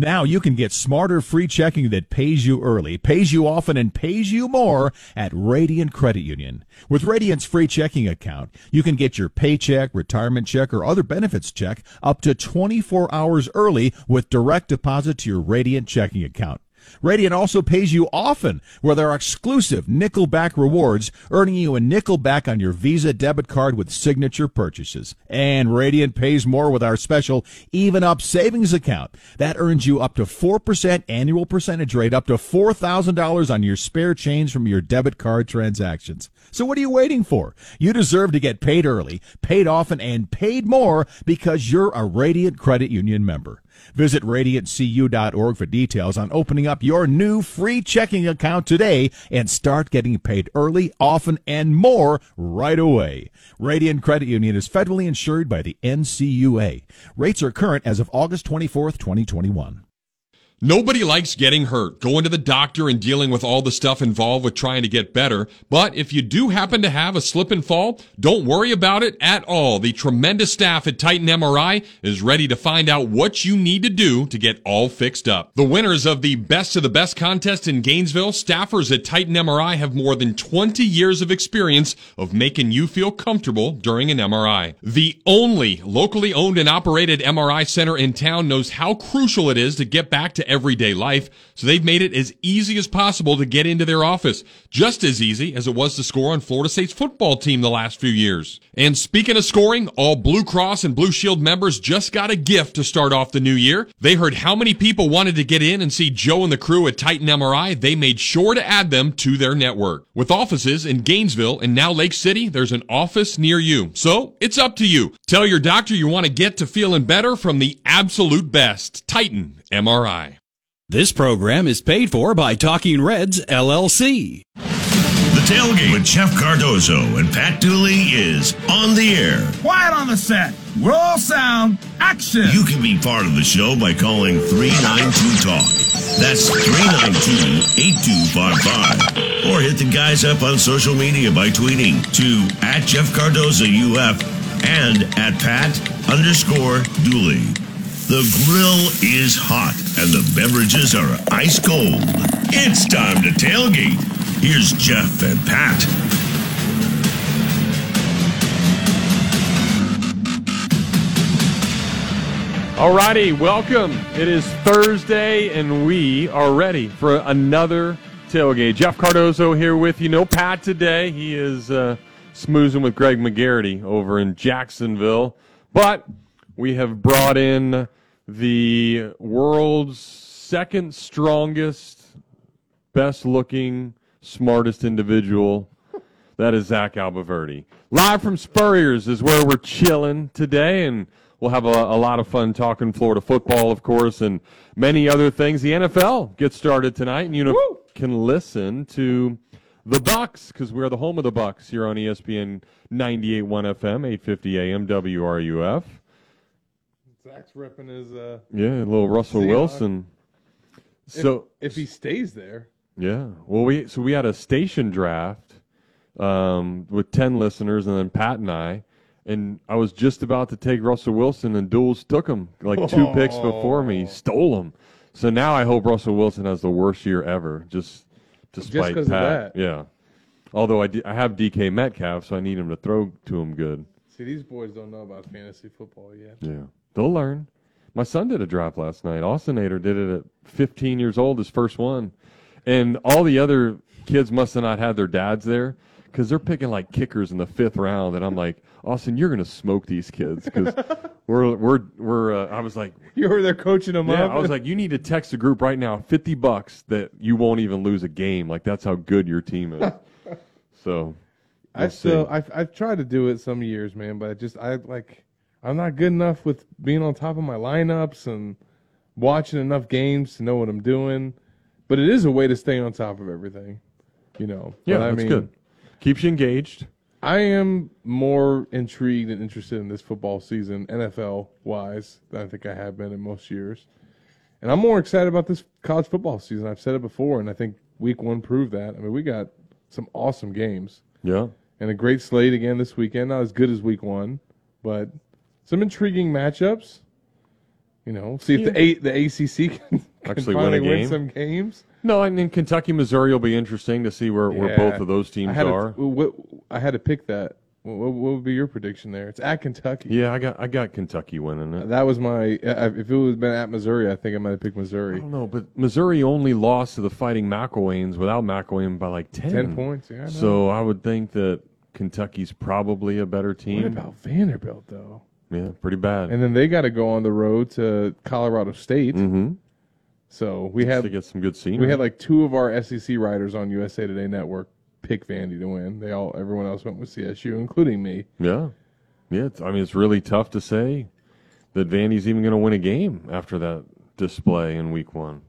Now you can get smarter free checking that pays you early, pays you often, and pays you more at Radiant Credit Union. With Radiant's free checking account, you can get your paycheck, retirement check, or other benefits check up to 24 hours early with direct deposit to your Radiant checking account. Radiant also pays you often with our exclusive Nickelback rewards, earning you a nickel back on your Visa debit card with signature purchases. And Radiant pays more with our special Even Up savings account. That earns you up to 4% annual percentage rate, up to $4,000 on your spare change from your debit card transactions. So what are you waiting for? You deserve to get paid early, paid often, and paid more because you're a Radiant Credit Union member. Visit radiantcu.org for details on opening up your new free checking account today and start getting paid early, often, and more right away. Radiant Credit Union is federally insured by the NCUA. Rates are current as of August 24th, 2021. Nobody likes getting hurt, going to the doctor and dealing with all the stuff involved with trying to get better. But if you do happen to have a slip and fall, don't worry about it at all. The tremendous staff at Titan MRI is ready to find out what you need to do to get all fixed up. The winners of the Best of the Best contest in Gainesville, staffers at Titan MRI have more than 20 years of experience of making you feel comfortable during an MRI. The only locally owned and operated MRI center in town knows how crucial it is to get back to everyday life, so they've made it as easy as possible to get into their office. Just as easy as it was to score on Florida State's football team the last few years. And speaking of scoring, all Blue Cross and Blue Shield members just got a gift to start off the new year. They heard how many people wanted to get in and see Joe and the crew at Titan MRI. They made sure to add them to their network. With offices in Gainesville and now Lake City, there's an office near you. So it's up to you. Tell your doctor you want to get to feeling better from the absolute best. Titan MRI. This program is paid for by Talking Reds LLC. The tailgate with Jeff Cardozo and Pat Dooley is on the air. Quiet on the set. Roll sound. Action. You can be part of the show by calling 392 Talk. That's 392 8255. Or hit the guys up on social media by tweeting to at Jeff Cardozo UF and at Pat underscore Dooley. The grill is hot and the beverages are ice cold. It's time to tailgate. Here's Jeff and Pat. Alrighty, welcome. It is Thursday, and we are ready for another tailgate. Jeff Cardozo here with you. No Pat today. He is uh, smoozing with Greg McGarity over in Jacksonville. But we have brought in the world's second strongest, best looking, smartest individual. That is Zach Abolverdi. Live from Spurrier's is where we're chilling today, and we'll have a, a, lot of fun talking Florida football, of course, and many other things. The NFL gets started tonight, and you know, can listen to the Bucks because we're the home of the Bucks here on ESPN 98.1 FM, 850 AM WRUF. Repping his. Uh, yeah, a little Russell Wilson. So if, if he stays there. Yeah. Well, we so we had a station draft um, with 10 listeners, and then Pat and I. And I was just about to take Russell Wilson, and Duels took him like two oh. picks before me, stole him. So now I hope Russell Wilson has the worst year ever, just despite just Pat. Yeah. Although I, d- I have DK Metcalf, so I need him to throw to him good. See, these boys don't know about fantasy football yet. Yeah, they'll learn. My son did a drop last night. Austinator did it at 15 years old, his first one, and all the other kids must have not had their dads there because they're picking like kickers in the fifth round, and I'm like, Austin, you're gonna smoke these kids because we're we're we're. Uh, I was like, you were there coaching them yeah, up. I was like, you need to text the group right now, fifty bucks that you won't even lose a game. Like that's how good your team is. so, we'll I still I've I've tried to do it some years, man, but I just I like I'm not good enough with being on top of my lineups and watching enough games to know what I'm doing. But it is a way to stay on top of everything, you know. Yeah, that's mean, good. Keeps you engaged. I am more intrigued and interested in this football season, NFL wise, than I think I have been in most years. And I'm more excited about this college football season. I've said it before, and I think week one proved that. I mean, we got some awesome games. Yeah. And a great slate again this weekend. Not as good as week one, but some intriguing matchups. You know, see if the a, the ACC can, can Actually win a finally win some games. No, I mean Kentucky, Missouri will be interesting to see where, where both of those I teams had are. To, what, I had to pick that. What, what would be your prediction there? It's at Kentucky. yeah, I got I got Kentucky winning it. That was my. uh, If it was been at Missouri, I think I might have picked Missouri. I don't know, but Missouri only lost to the Fighting McElwains without McElwain by like ten. Ten points. Yeah. I know. So I would think that Kentucky's probably a better what team. about Vanderbilt though? Yeah, pretty bad. And then they got to go on the road to Colorado State. mm-hmm. So we had to get some good scenery. we had like two of our SEC writers on USA Today Network pick Vandy to win. They all everyone else went with CSU, including me. yeah, yeah. It's, I mean, it's really tough to say that Vandy's even going to win a game after that display in Week One.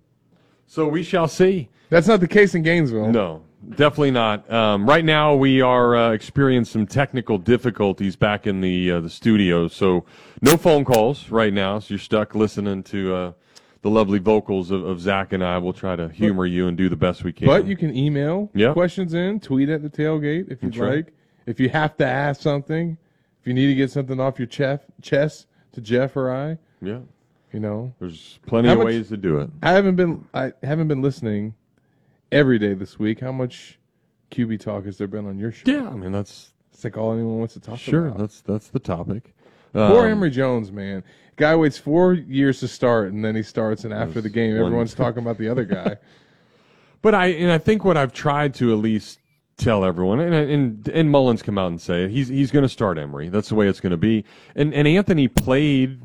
So we shall see. That's not the case in Gainesville. No, definitely not. Um, right now, we are uh, experiencing some technical difficulties back in the uh, the studio, so no phone calls right now. So you're stuck listening to uh, the lovely vocals of, of Zach and I. We'll try to humor you and do the best we can. But you can email Yeah. questions in, tweet at the tailgate if you'd That's right. like. If you have to ask something, if you need to get something off your chef, chest to Jeff or I, yeah, you know, there's plenty How of much- ways to do it. I haven't been I haven't been listening every day this week. How much QB talk has there been on your show? Yeah, I mean that's It's like all anyone wants to talk sure. about. Sure, that's that's the topic. Poor Um, Emory Jones, man. Guy waits four years to start, and then he starts, and after the game, everyone's talking about the other guy. But I and I think what I've tried to at least tell everyone, and and, and Mullen's come out and say it, he's he's going to start Emory. That's the way it's going to be. And and Anthony played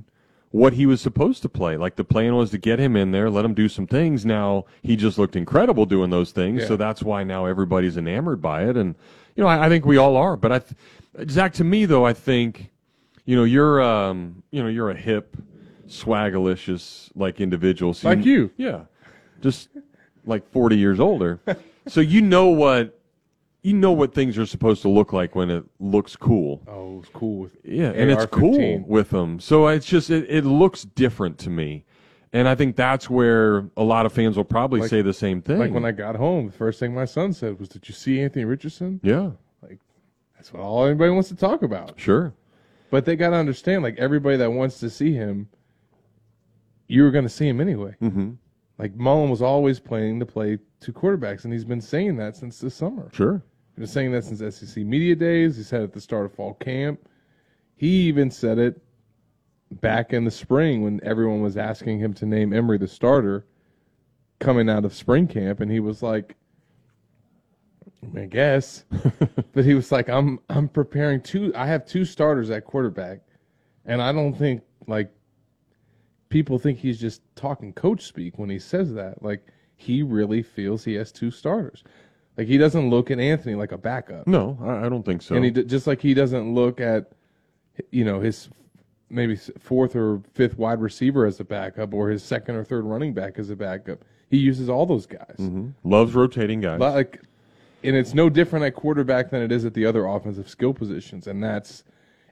what he was supposed to play. Like the plan was to get him in there, let him do some things. Now he just looked incredible doing those things. Yeah. So that's why now everybody's enamored by it. And you know, I, I think we all are. But I, th- Zach, to me though, I think you know you're um you know you're a hip, swagalicious like individual. So Like you. yeah, just like 40 years older. so you know what you know what things are supposed to look like when it looks cool. Oh, it's cool with Yeah, and it's cool with them. So it's just it, it looks different to me. And I think that's where a lot of fans will probably Like- say the same thing. Like when I got home, the first thing my son said was, "Did you see Anthony Richardson?" yeah, like That's what all anybody wants to talk about. sure. But they got to understand, like everybody that wants to see him, you were going to see him anyway. hmm Like Mullen was always planning to play two quarterbacks, and he's been saying that since this summer. Sure. Been saying that since SEC media days. He said it at the start of fall camp. He even said it back in the spring when everyone was asking him to name Emory the starter coming out of spring camp, and he was like, I guess. but he was like, I'm I'm preparing two I have two starters at quarterback. And I don't think like people think he's just talking coach speak when he says that. Like he really feels he has two starters. Like he doesn't look at Anthony like a backup. No, I, I don't think so. And he d- just like he doesn't look at you know his maybe fourth or fifth wide receiver as a backup or his second or third running back as a backup. He uses all those guys. Mm-hmm. Loves rotating guys. Like, and it's no different at quarterback than it is at the other offensive skill positions, and that's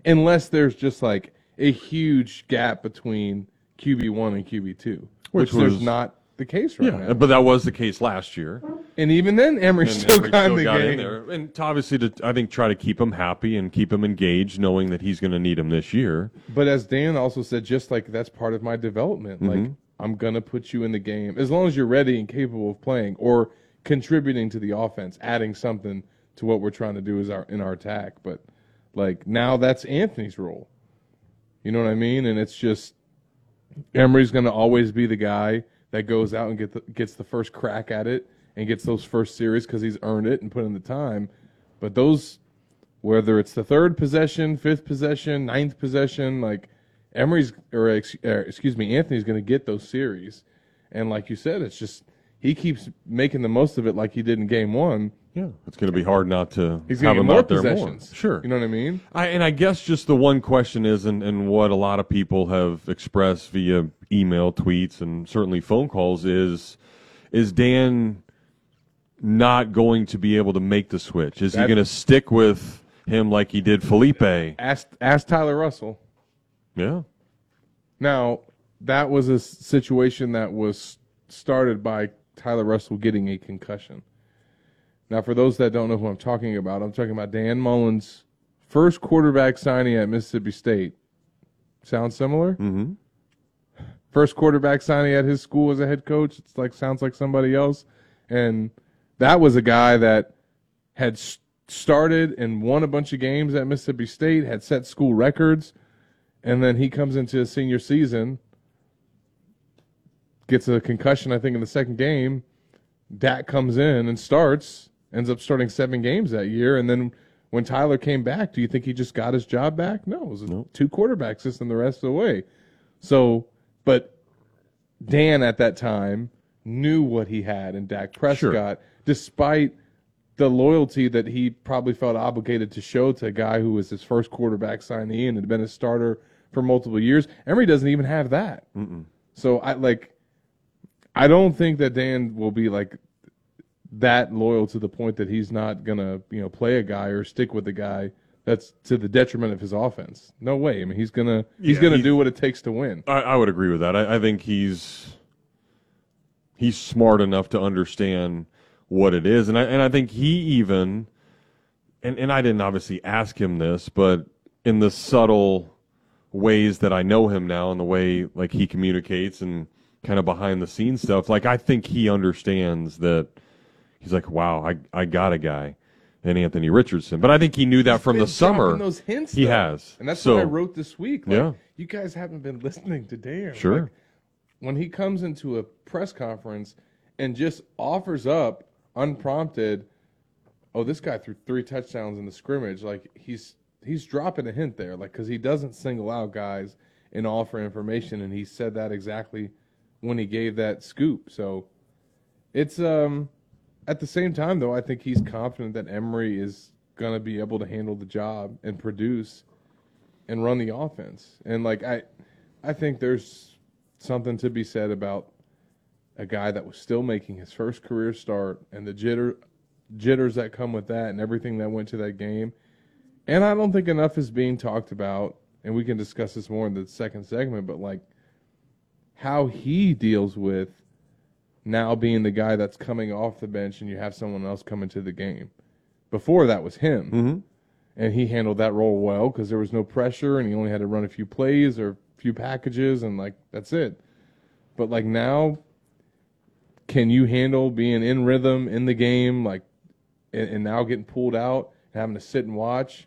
unless there's just like a huge gap between QB one and QB two, Which which, there's not the case right yeah, now. but that was the case last year. And even then, Emory And still got in the got game. in there, and to obviously to I think try to keep him happy and keep him engaged, knowing that he's going to need him this year. But as Dan also said, just like that's part of my development. Like Mm-hmm. I'm gonna put you in the game as long as you're ready and capable of playing or contributing to the offense, adding something to what we're trying to do is our in our attack. But like now that's Anthony's role. You know what I mean? And it's just Emory's gonna always be the guy that goes out and get the, gets the first crack at it and gets those first series because he's earned it and put in the time. But those whether it's the third possession, fifth possession, ninth possession, like Emory's or ex- uh, excuse me, Anthony's going to get those series, and like you said, it's just he keeps making the most of it, like he did in game one. Yeah, it's going to be hard not to He's have him more out there more. possessions. Sure, you know what I mean. I, and I guess just the one question is, and, and what a lot of people have expressed via email, tweets, and certainly phone calls is, is Dan not going to be able to make the switch? Is he That- going to stick with him like he did Feleipe? Ask ask Tyler Russell. Yeah, Now that was a s- situation that was started by Tyler Russell getting a concussion. Now, for those that don't know who I'm talking about, I'm talking about Dan Mullen's first quarterback signing at Mississippi State. Sounds similar? Mhm. first quarterback signing at his school as a head coach. It's like sounds like somebody else, and that was a guy that had started and won a bunch of games at Mississippi State, had set school records, and then he comes into his senior season, gets a concussion, I think, in the second game. Dak comes in and starts, ends up starting seven games that year, and then when Tyler came back, do you think he just got his job back? No, it was a two quarterback system the rest of the way. So, but Dan at that time knew what he had in Dak Prescott, despite the loyalty that he probably felt obligated to show to a guy who was his first quarterback signee and had been a starter for multiple years. Emory doesn't even have that. So I like, I don't think that Dan will be like that loyal to the point that he's not gonna you know play a guy or stick with a guy that's to the detriment of his offense. No way. I mean, he's gonna he's Yeah, gonna he's- do what it takes to win. I, I would agree with that. I, I think he's he's smart enough to understand what it is, and I and I think he even and and I didn't obviously ask him this, but in the subtle ways that I know him now, and the way like he communicates and kind of behind the scenes stuff, like I think he understands that. He's like, wow, I I got a guy. And Anthony Richardson, but I think he knew that from Been the summer. those hints. he though. has, and that's so, what I wrote this week. Like, Yeah. you guys haven't been listening to Dan. Sure. Like, when he comes into a press conference and just offers up unprompted, oh, this guy threw three touchdowns in the scrimmage. Like he's he's dropping a hint there, like because he doesn't single out guys and offer information, and he said that exactly when he gave that scoop. So it's um at the same time though, I think he's confident that Emory is gonna be able to handle the job and produce and run the offense. And like I I think there's something to be said about a guy that was still making his first career start and the jitter jitters that come with that and everything that went to that game. And I don't think enough is being talked about, and we can discuss this more in the second segment, but like how he deals with now being the guy that's coming off the bench and you have someone else coming to the game. Before that was him. Mm-hmm. And he handled that role well because there was no pressure and he only had to run a few plays or a few packages and like that's it. But like now, can you handle being in rhythm in the game, like, and, and now getting pulled out and having to sit and watch?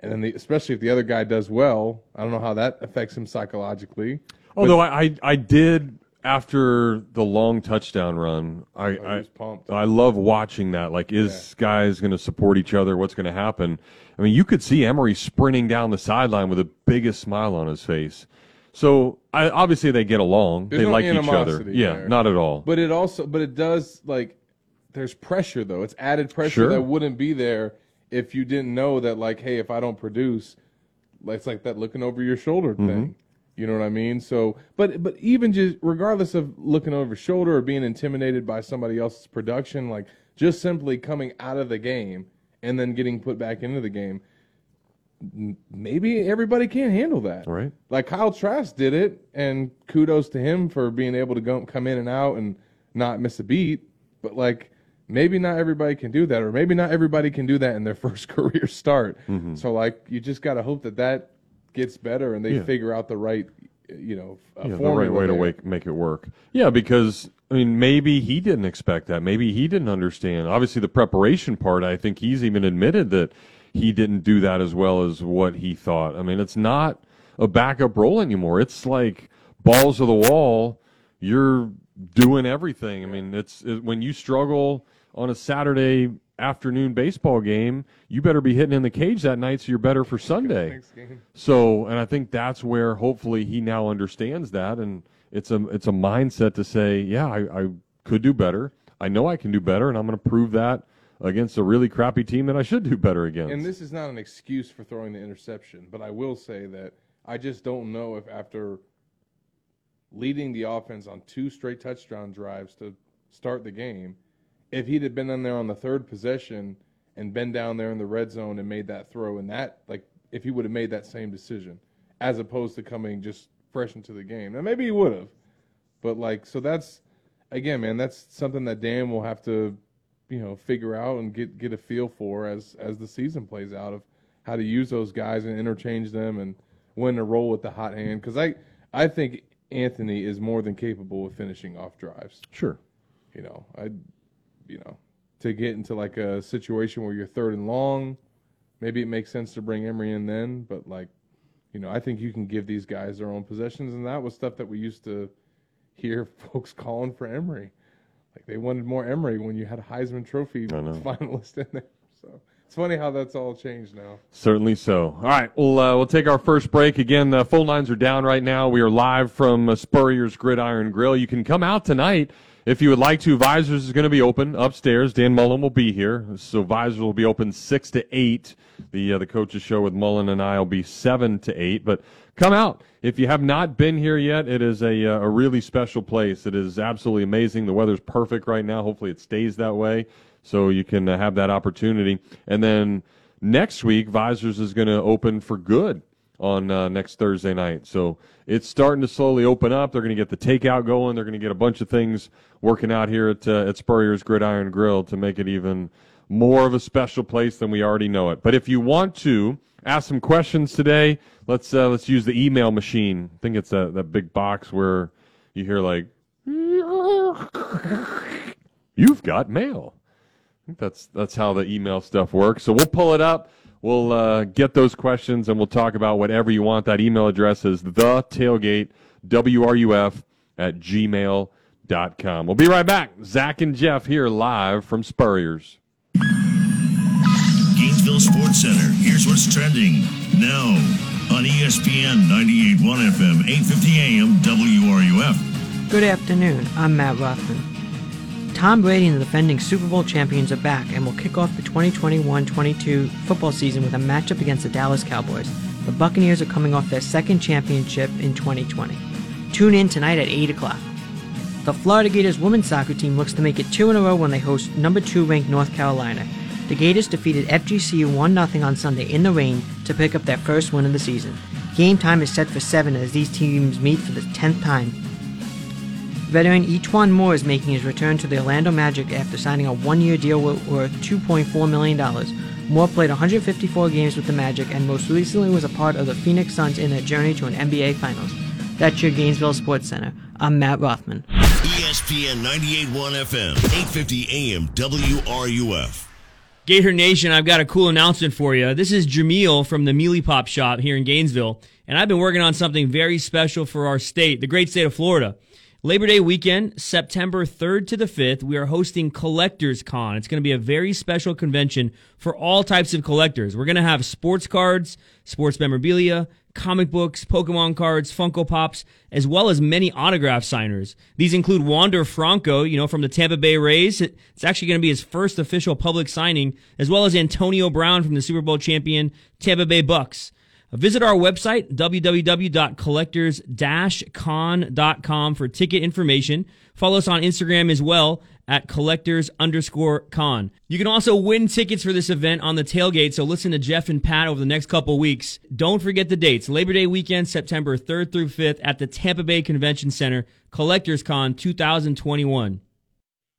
And then, the, especially if the other guy does well, I don't know how that affects him psychologically. Although I, I I did after the long touchdown run, I Oh, I, was pumped. I love watching that. Like, is guys going to support each other? What's going to happen? I mean, you could see Emory sprinting down the sideline with the biggest smile on his face. So I, obviously they get along. There's they no like each other. Yeah, there. not at all. But it also, but it does like, there's pressure though. It's added pressure Sure. that wouldn't be there if you didn't know that. Like, hey, if I don't produce, like, it's like that looking over your shoulder Mm-hmm. thing. You know what I mean? So, but but even just regardless of looking over shoulder or being intimidated by somebody else's production, like just simply coming out of the game and then getting put back into the game, maybe everybody can't handle that. Right. Like Kyle Trask did it, and kudos to him for being able to go come in and out and not miss a beat. But like maybe not everybody can do that, or maybe not everybody can do that in their first career start. Mm-hmm. So like you just got to hope that that gets better and they Yeah. figure out the right, you know, uh, yeah, the right way to wake, make it work. Yeah, because I mean, maybe he didn't expect that. Maybe he didn't understand. Obviously, the preparation part. I think he's even admitted that he didn't do that as well as what he thought. I mean, it's not a backup role anymore. It's like balls to the wall. You're doing everything. I mean, it's it, when you struggle on a Saturday afternoon baseball game, you better be hitting in the cage that night so you're better for Sunday. So, and I think that's where hopefully he now understands that, and it's a it's a mindset to say, yeah, I, I could do better. I know I can do better, and I'm going to prove that against a really crappy team that I should do better against. And this is not an excuse for throwing the interception, but I will say that I just don't know if after leading the offense on two straight touchdown drives to start the game, if he'd have been in there on the third possession and been down there in the red zone and made that throw and that like if he would have made that same decision as opposed to coming just fresh into the game. Now maybe he would have. But like so that's again, man, that's something that Dan will have to you know figure out and get get a feel for as as the season plays out of how to use those guys and interchange them and when to roll with the hot hand because I I think Anthony is more than capable of finishing off drives. Sure. You know, I, you know, to get into like a situation where you're third and long, maybe it makes sense to bring Emory in then. But like, you know, I think you can give these guys their own possessions, and that was stuff that we used to hear folks calling for Emory. Like they wanted more Emory when you had a Heisman Trophy finalist in there. So it's funny how that's all changed now. Certainly so. All right, we'll uh, we'll take our first break again. The phone lines are down right now. We are live from uh, Spurrier's Gridiron Grill. You can come out tonight if you would like to. Visors is going to be open upstairs. Dan Mullen will be here, so Visors will be open six to eight. The uh, the coaches show with Mullen and I will be seven to eight. But come out if you have not been here yet. It is a uh, a really special place. It is absolutely amazing. The weather's perfect right now. Hopefully, it stays that way so you can uh, have that opportunity. And then next week, Visors is going to open for good on uh, next Thursday night. So it's starting to slowly open up. They're going to get the takeout going. They're going to get a bunch of things working out here at uh, at Spurrier's Gridiron Grill to make it even more of a special place than we already know it. But if you want to ask some questions today, let's uh, let's use the email machine. I think it's that that big box where you hear like you've got mail. I think that's that's how the email stuff works. So we'll pull it up. We'll uh, get those questions and we'll talk about whatever you want. That email address is the tailgate WRUF at gmail.com. We'll be right back. Zach and Jeff here live from Spurrier's. Gainesville Sports Center. Here's what's trending now on ESPN 98.1 FM, 8:50 AM, WRUF. Good afternoon. I'm Matt Rothman. Tom Brady and the defending Super Bowl champions are back and will kick off the 2021-22 football season with a matchup against the Dallas Cowboys. The Buccaneers are coming off their second championship in 2020. Tune in tonight at 8 o'clock. The Florida Gators women's soccer team looks to make it two in a row when they host number two ranked North Carolina. The Gators defeated FGCU 1 0 on Sunday in the rain to pick up their first win of the season. Game time is set for 7 as these teams meet for the 10th time. Veteran E'Twaun Moore is making his return to the Orlando Magic after signing a one-year deal worth $2.4 million. Moore played 154 games with the Magic and most recently was a part of the Phoenix Suns in their journey to an NBA Finals. That's your Gainesville Sports Center. I'm Matt Rothman. ESPN 98.1 FM, 8:50 AM, WRUF. Gator Nation, I've got a cool announcement for you. This is Jameel from the Mealy Pop Shop here in Gainesville, and I've been working on something very special for our state, the great state of Florida. Labor Day weekend, September 3rd to the 5th, we are hosting Collectors Con. It's going to be a very special convention for all types of collectors. We're going to have sports cards, sports memorabilia, comic books, Pokemon cards, Funko Pops, as well as many autograph signers. These include Wander Franco, you know, from the Tampa Bay Rays. It's actually going to be his first official public signing, as well as Antonio Brown from the Super Bowl champion Tampa Bay Bucks. Visit our website, www.collectors-con.com for ticket information. Follow us on Instagram as well at collectors underscore con. You can also win tickets for this event on the tailgate, so listen to Jeff and Pat over the next couple weeks. Don't forget the dates. Labor Day weekend, September 3rd through 5th at the Tampa Bay Convention Center, Collectors Con 2021.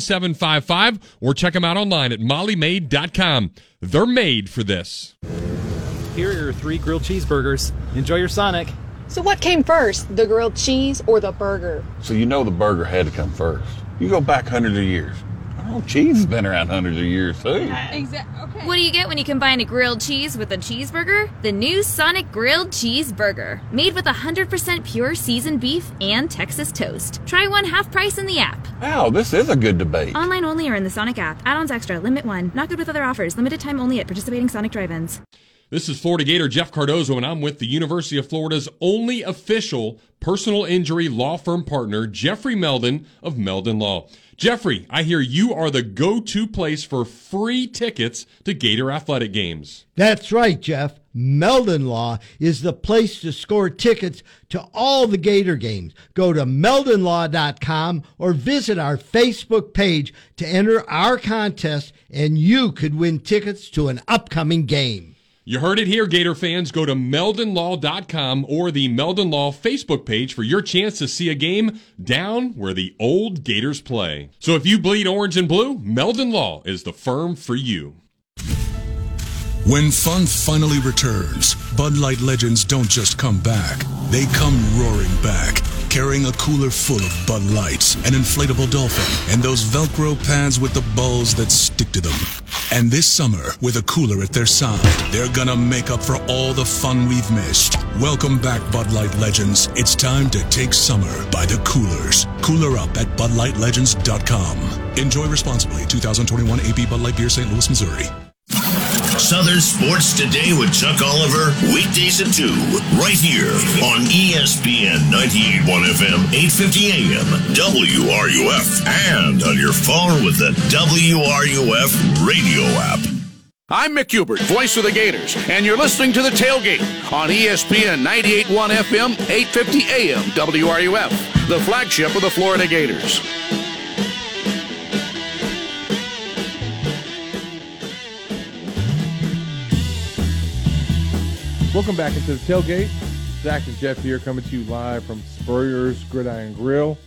378-7755 or check them out online at mollymaid.com. They're made for this. Here are your three grilled cheeseburgers. Enjoy your Sonic. So what came first, the grilled cheese or the burger? So you know the burger had to come first. You go back hundreds of years. Oh, cheese has been around hundreds of years too. Exactly. Okay. What do you get when you combine a grilled cheese with a cheeseburger? The new Sonic Grilled Cheeseburger, made with 100% pure seasoned beef and Texas toast. Try one half price in the app. Wow, this is a good debate. Online only or in the Sonic app. Add-ons extra. Limit one. Not good with other offers. Limited time only at participating Sonic drive-ins. This is Florida Gator Jeff Cardozo, and I'm with the University of Florida's only official personal injury law firm partner, Jeffrey Meldon of Meldon Law. Jeffrey, I hear you are the go-to place for free tickets to Gator athletic games. That's right, Jeff. Meldon Law is the place to score tickets to all the Gator games. Go to meldonlaw.com or visit our Facebook page to enter our contest, and you could win tickets to an upcoming game. You heard it here, Gator fans. Go to meldonlaw.com or the Meldon Law Facebook page for your chance to see a game down where the old Gators play. So if you bleed orange and blue, Meldon Law is the firm for you. When fun finally returns, Bud Light legends don't just come back. They come roaring back, carrying a cooler full of Bud Lights, an inflatable dolphin, and those Velcro pads with the balls that stick to them. And this summer, with a cooler at their side, they're gonna make up for all the fun we've missed. Welcome back, Bud Light legends. It's time to take summer by the coolers. Cooler up at BudLightLegends.com. Enjoy responsibly. 2021 AP Bud Light Beer, St. Louis, Missouri. Southern Sports Today with Chuck Oliver, weekdays at 2, right here on ESPN 98.1 FM, 850 AM, WRUF, and on your phone with the WRUF radio app. I'm Mick Hubert, voice of the Gators, and you're listening to The Tailgate on ESPN 98.1 FM, 850 AM, WRUF, the flagship of the Florida Gators. Welcome back into the tailgate. Zach and Jeff here coming to you live from Spurrier's Gridiron Grill.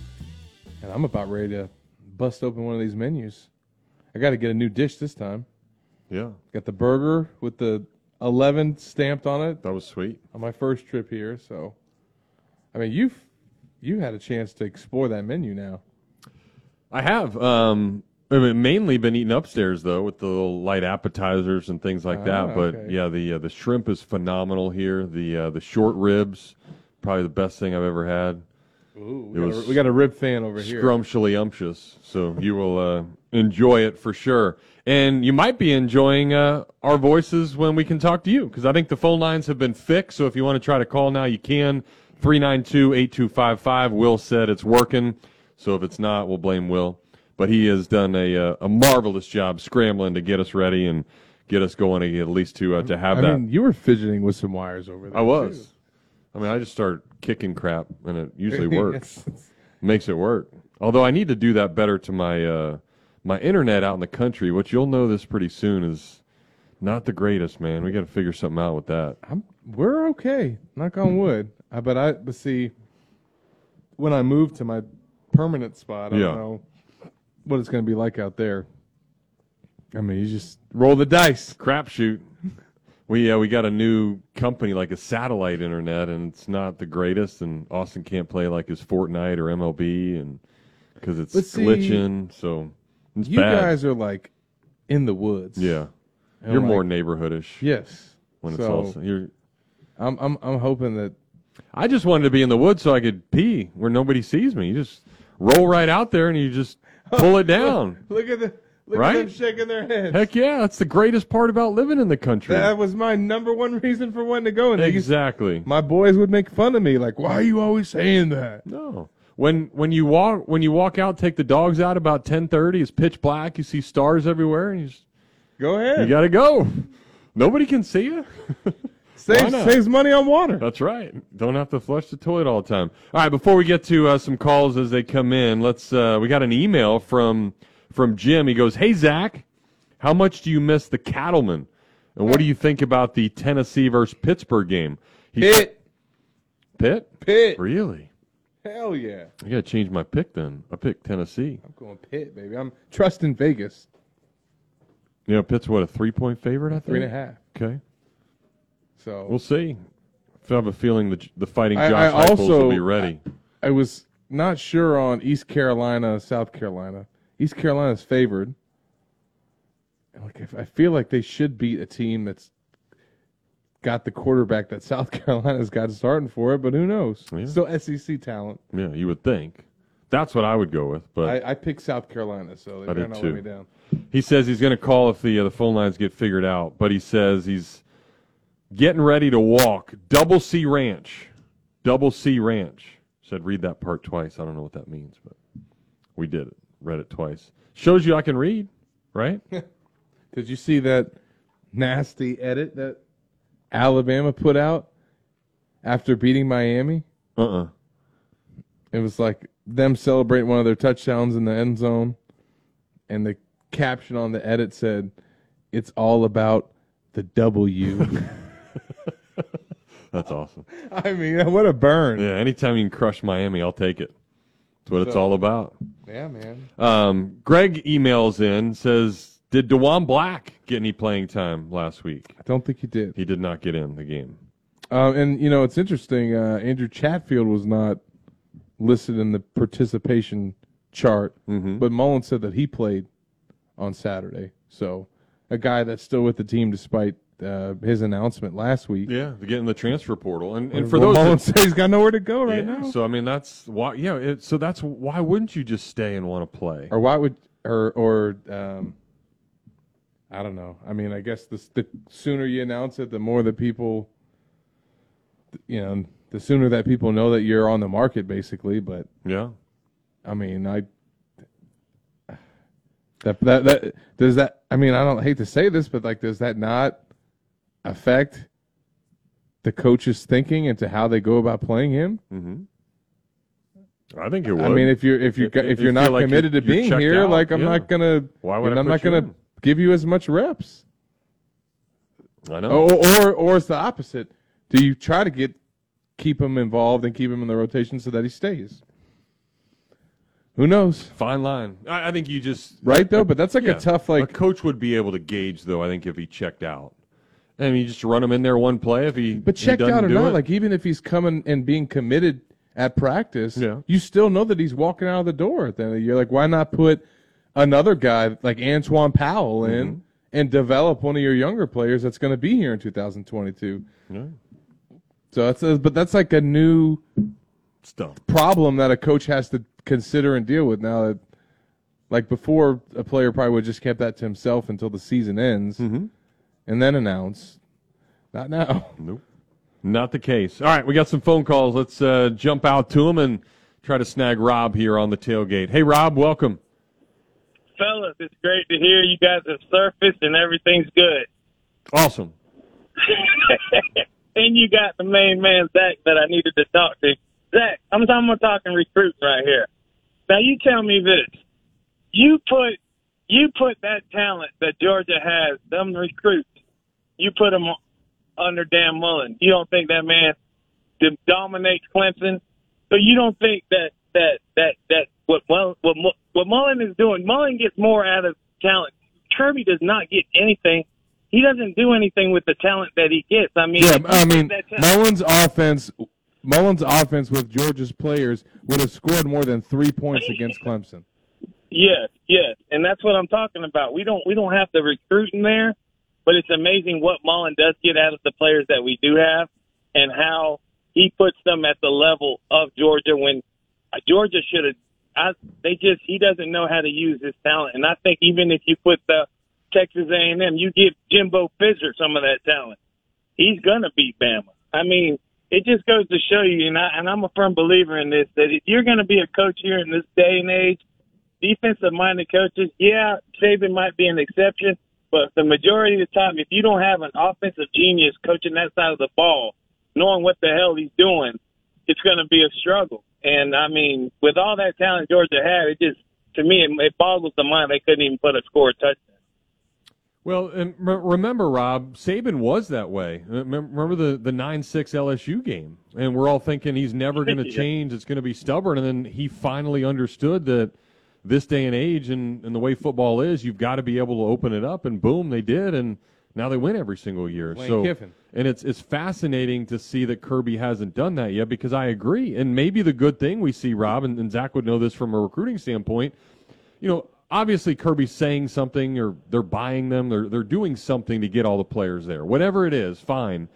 And I'm about ready to bust open one of these menus. I got to get a new dish this time. Yeah. Got the burger with the 11 stamped on it. That was sweet. On my first trip here. So, I mean, you've you had a chance to explore that menu now. I have. Um, mainly been eating upstairs though, with the little light appetizers and things like Ah, that. But okay. yeah, the uh, the shrimp is phenomenal here. The uh, the short ribs, probably the best thing I've ever had. Ooh, It we, got was a, we got a rib fan over here. Scrumptially umptious. So you will uh, enjoy it for sure. And you might be enjoying uh, our voices when we can talk to you because I think the phone lines have been fixed. So if you want to try to call now, you can. 392 8255. Will said it's working. So if it's not, we'll blame Will. But he has done a, uh, a marvelous job scrambling to get us ready and get us going at least to, uh, to have I that. mean, you were fidgeting with some wires over there. I was. too. I mean, I just start kicking crap, and it usually works. Yes. Makes it work. Although I need to do that better to my uh, my internet out in the country, which you'll know this pretty soon is not the greatest, man. We got to figure something out with that. I'm, we're okay. Knock on wood. Uh, but I but see, when I moved to my permanent spot, I Yeah. don't know what it's going to be like out there. I mean, you just roll the dice. Crapshoot. We uh, we got a new company like a satellite internet, and it's not the greatest. And Austin can't play like his Fortnite or MLB, and because it's see, glitching. So it's you bad. guys are like in the woods. yeah, you're like- more neighborhoodish. Yes. when it's So, all you're. I'm I'm I'm hoping that I just wanted to be in the woods so I could pee where nobody sees me. You just roll right out there and you just pull it down. Look at the look Right? at them shaking their heads. Heck yeah, that's the greatest part about living in the country. That was my number one reason for wanting to go. And used- exactly. my boys would make fun of me, like, "Why are you always saying that?" No. When when you walk when you walk out, take the dogs out about ten thirty. It's pitch black. You see stars everywhere, and you just, Go ahead. you got to go. Nobody can see you. Saves saves money on water. That's right. Don't have to flush the toilet all the time. All right, before we get to uh, some calls as they come in, let's. Uh, we got an email from from Jim. He goes, "Hey Zach, how much do you miss the Cattlemen, and what do you think about the Tennessee versus Pittsburgh game?" He Pitt. Pitt. Pitt. Really? Hell yeah. I got to change my pick then. I picked Tennessee. I'm going Pitt, baby. I'm trusting Vegas. You know, Pitt's what a three point favorite. I think Three and a half. Okay, So we'll see. I have a feeling that the fighting I- Josh I Heupels also- will be ready. I was not sure on East Carolina, South Carolina. East Carolina's favored. Like if- I feel like they should beat a team that's got the quarterback that South Carolina's got starting for it, but who knows? Yeah. Still SEC talent. Yeah, you would think. That's what I would go with, but I, I picked South Carolina, so they I did not too. let me down. He says he's going to call if the uh, the phone lines get figured out, but he says he's getting ready to walk. Double C Ranch. Double C Ranch. Said read that part twice. I don't know what that means, but we did it. Read it twice. Shows you I can read, right? Did you see that nasty edit that Alabama put out after beating Miami? Uh uh It was like them celebrating one of their touchdowns in the end zone, and the caption on the edit said, "It's all about the W." That's awesome. I mean, what a burn! Yeah, anytime you can crush Miami, I'll take it. That's what it's all about. Yeah, man. Um, Greg emails in says, "Did Dewan Black get any playing time last week?" I don't think he did. He did not get in the game. Um, and you know, it's interesting. Uh, Andrew Chatfield was not listed in the participation chart, Mm-hmm. but Mullen said that he played on Saturday. So, a guy that's still with the team despite uh, his announcement last week. Yeah, to get in the transfer portal, and, and for those Mullen that- he's got nowhere to go right Yeah, now. So I mean, that's why. Yeah, it, so that's why wouldn't you just stay and want to play? Or why would or or um, I don't know. I mean, I guess the the sooner you announce it, the more that people, you know, the sooner that people know that you're on the market, basically. But yeah, I mean, I that that that does that. I mean, I don't hate to say this, but like, does that not affect the coach's thinking into how they go about playing him? Mm-hmm. I think it would. I mean, if you're if you if, you're not feel like committed you're- to being here, out, like I'm yeah. not gonna. Why would I I'm not gonna in? give you as much reps. I know. Or, or or it's the opposite. Do you try to get keep him involved and keep him in the rotation so that he stays? Who knows? Fine line. I, I think you just Right, though? But that's like a tough, like- a coach would be able to gauge though. I think if he checked out, I mean, you just run him in there one play if he But checked doesn't out or not, it. like even if he's coming and being committed at practice, you still know that he's walking out of the door at the end of the year. Like, why not put another guy like Antwuan Powell in Mm-hmm. and develop one of your younger players that's going to be here in 2022? Yeah. So that's a, but that's like a new stuff problem that a coach has to consider and deal with now that like before a player probably would just kept that to himself until the season ends Mm-hmm. And then announce. Not now. Nope. Not the case. All right, we got some phone calls. Let's uh, jump out to them and try to snag Rob here on the tailgate. Hey, Rob, welcome. Fellas, it's great to hear you guys have surfaced and everything's good. Awesome. and you got the main man, Zach, that I needed to talk to. Zach, I'm talking, talking recruits right here. Now you tell me this. You put you put that talent that Georgia has, them recruits, you put them under Dan Mullen. You don't think that man dominates Clemson? So you don't think that that that that what Mull- what what Mullen is doing? Mullen gets more out of talent. Kirby does not get anything. He doesn't do anything with the talent that he gets. I mean, Yeah, I mean Mullen's offense. Mullen's offense with Georgia's players would have scored more than three points against Clemson. Yes, yes, and that's what I'm talking about. We don't we don't have the recruiting there, but it's amazing what Mullen does get out of the players that we do have, and how he puts them at the level of Georgia when uh, Georgia should have. They just he doesn't know how to use his talent, and I think even if you put the Texas A&M, you give Jimbo Fisher some of that talent, he's gonna beat Bama. I mean, it just goes to show you, and, I, and I'm a firm believer in this, that if you're to be a coach here in this day and age, defensive minded coaches, yeah, Saban might be an exception, but the majority of the time, if you don't have an offensive genius coaching that side of the ball, knowing what the hell he's doing, it's going to be a struggle. And I mean, with all that talent Georgia had, it just to me it, it boggles the mind they couldn't even put a score touchdown. Well, and re- remember, Rob Saban was that way. Uh, Remember the the nine six LSU game, and we're all thinking he's never going to Yeah. change. It's going to be stubborn, and then he finally understood that this day and age, and, and the way football is, you've got to be able to open it up. And boom, they did, and now they win every single year. Lane so, Kiffin. and it's it's fascinating to see that Kirby hasn't done that yet because I agree, and maybe the good thing we see, Rob, and, and Zach would know this from a recruiting standpoint you know, obviously Kirby's saying something or they're buying them, they're they're doing something to get all the players there. Whatever it is, fine.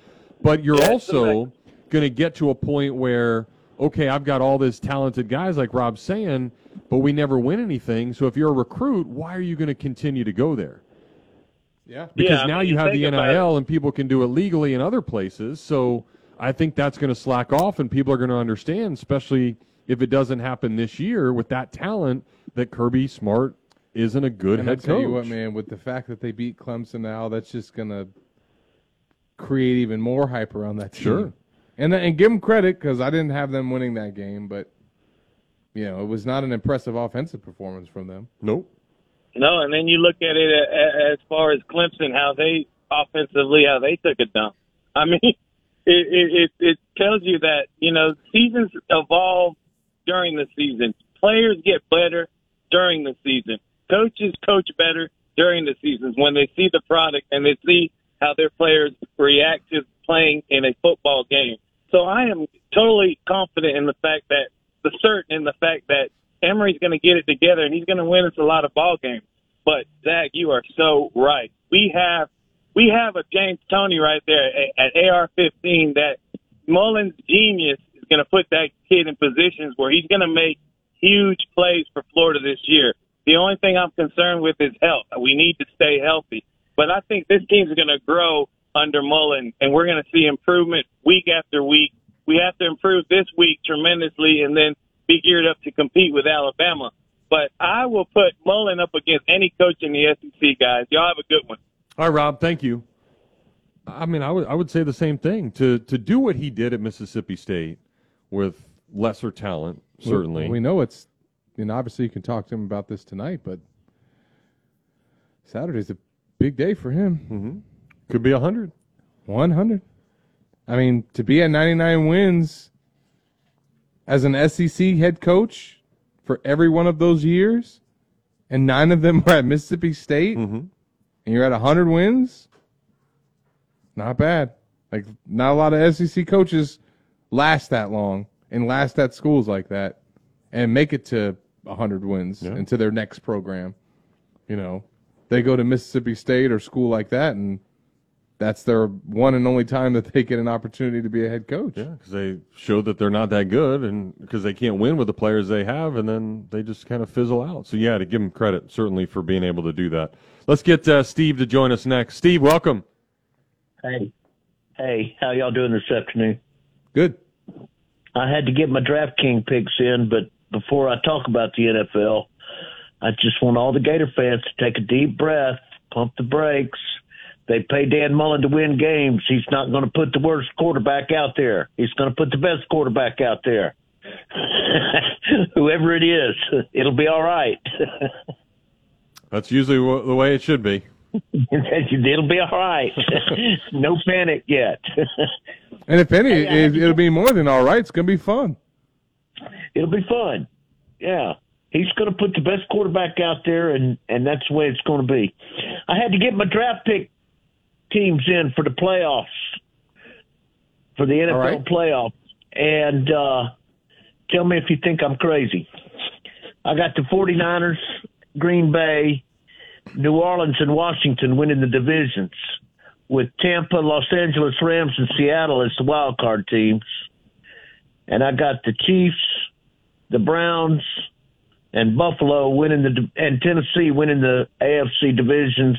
But you're also going to get to a point where okay, I've got all this talented guys like Rob's saying, but we never win anything. So if you're a recruit, why are you going to continue to go there? Yeah. Because Yeah, I now mean, you have the NIL and people can do it legally in other places. So I think that's going to slack off and people are going to understand, especially if it doesn't happen this year with that talent, that Kirby Smart isn't a good and I head tell coach. you what, man, with the fact that they beat Clemson now, that's just gonna create even more hype around that team. Sure. And and give them credit because I didn't have them winning that game, but you know it was not an impressive offensive performance from them. Nope. No, and then you look at it a- a- as far as Clemson, how they offensively, how they took it down. I mean, it it it, it tells you that you know seasons evolve during the season. Players get better during the season. Coaches coach better during the seasons when they see the product and they see how their players react to playing in a football game. So I am totally confident in the fact that the certain in the fact that Emory's going to get it together and he's going to win us a lot of ball games. But Zach, you are so right. We have we have a James Tony right there at, at AR-15 that Mullen's genius is going to put that kid in positions where he's going to make huge plays for Florida this year. The only thing I'm concerned with is health. We need to stay healthy. But I think this team's going to grow under Mullen, and we're going to see improvement week after week. We have to improve this week tremendously and then be geared up to compete with Alabama. But I will put Mullen up against any coach in the SEC, guys. Y'all have a good one. All right, Rob, thank you. I mean, I would I would say the same thing. To to do what he did at Mississippi State with lesser talent, certainly. We, we know it's, and obviously you can talk to him about this tonight, but Saturday's a big day for him. Mm-hmm. Could be 100. 100. I mean, to be at 99 wins as an SEC head coach for every one of those years, and nine of them were at Mississippi State, Mm-hmm. and you're at 100 wins, not bad. Like, not a lot of SEC coaches last that long and last at schools like that and make it to 100 wins Yeah. into their next program. You know, they go to Mississippi State or school like that, and that's their one and only time that they get an opportunity to be a head coach. Yeah, because they show that they're not that good, and because they can't win with the players they have, and then they just kind of fizzle out. So yeah, to give them credit certainly for being able to do that. Let's get uh, Steve to join us next. Steve, welcome. Hey, hey, how y'all doing this afternoon? Good. I had to get my DraftKings picks in, but before I talk about the NFL, I just want all the Gator fans to take a deep breath, pump the brakes. They pay Dan Mullen to win games. He's not going to put the worst quarterback out there. He's going to put the best quarterback out there. Whoever it is, it'll be all right. That's usually the way it should be. it'll be all right. no panic yet. And if any, Hey, it, it'll be more than all right. It's going to be fun. It'll be fun. Yeah. He's going to put the best quarterback out there, and, and that's the way it's going to be. I had to get my draft pick teams in for the playoffs, for the NFL right. playoffs. And uh, tell me if you think I'm crazy. I got the 49ers, Green Bay, New Orleans, and Washington winning the divisions, with Tampa, Los Angeles Rams, and Seattle as the wild card teams. And I got the Chiefs, the Browns, and Buffalo winning the and Tennessee winning the AFC divisions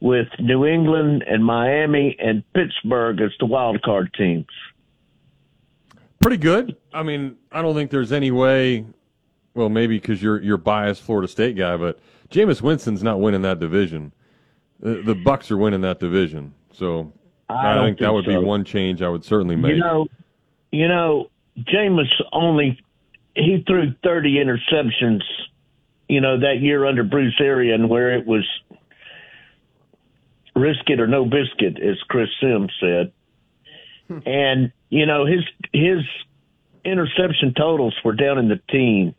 with New England and Miami and Pittsburgh as the wild card teams. Pretty good. I mean, I don't think there's any way. Well, maybe because you're you're biased Florida State guy, but Jameis Winston's not winning that division. The, the Bucks are winning that division, so I I, don't think that think would be one change I would certainly make. You know, you know, Jameis only he threw thirty interceptions. You know that year under Bruce Arian, where it was risk it or no biscuit, as Chris Sims said. and you know his his interception totals were down in the teens,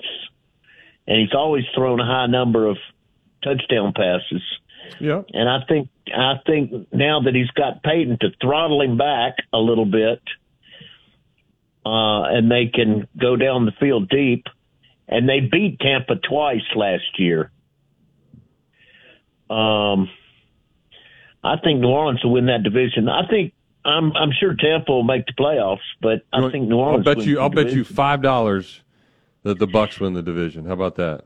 and he's always thrown a high number of touchdown passes. Yeah. And I think I think now that he's got Payton to throttle him back a little bit, uh, and they can go down the field deep, and they beat Tampa twice last year. Um, I think New Orleans will win that division. I think I'm I'm sure Tampa will make the playoffs, but I think New Orleans. I'll bet you. I'll bet you five dollars that the Bucks win the division. How about that?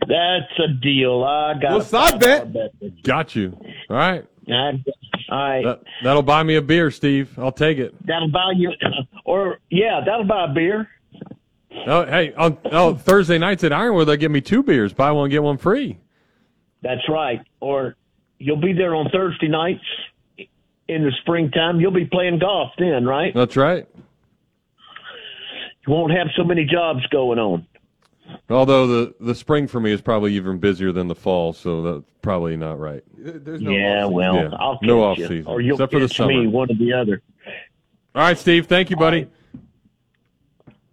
That's a deal. I got side $5 bet. bet. Got you. All right. All right. That, that'll buy me a beer, Steve. I'll take it. That'll buy you, or yeah, that'll buy a beer. Oh, hey, on oh, Thursday nights at Ironwood, they'll give me two beers. Buy one, get one free. That's right. Or you'll be there on Thursday nights in the springtime. You'll be playing golf then, right? That's right. You won't have so many jobs going on. Although the, the spring for me is probably even busier than the fall, so that's probably not right. There's yeah, well, Yeah, I'll no catch you, off-season, or you'll except for the catch me, summer. one or the other. All right, Steve. Thank you, buddy.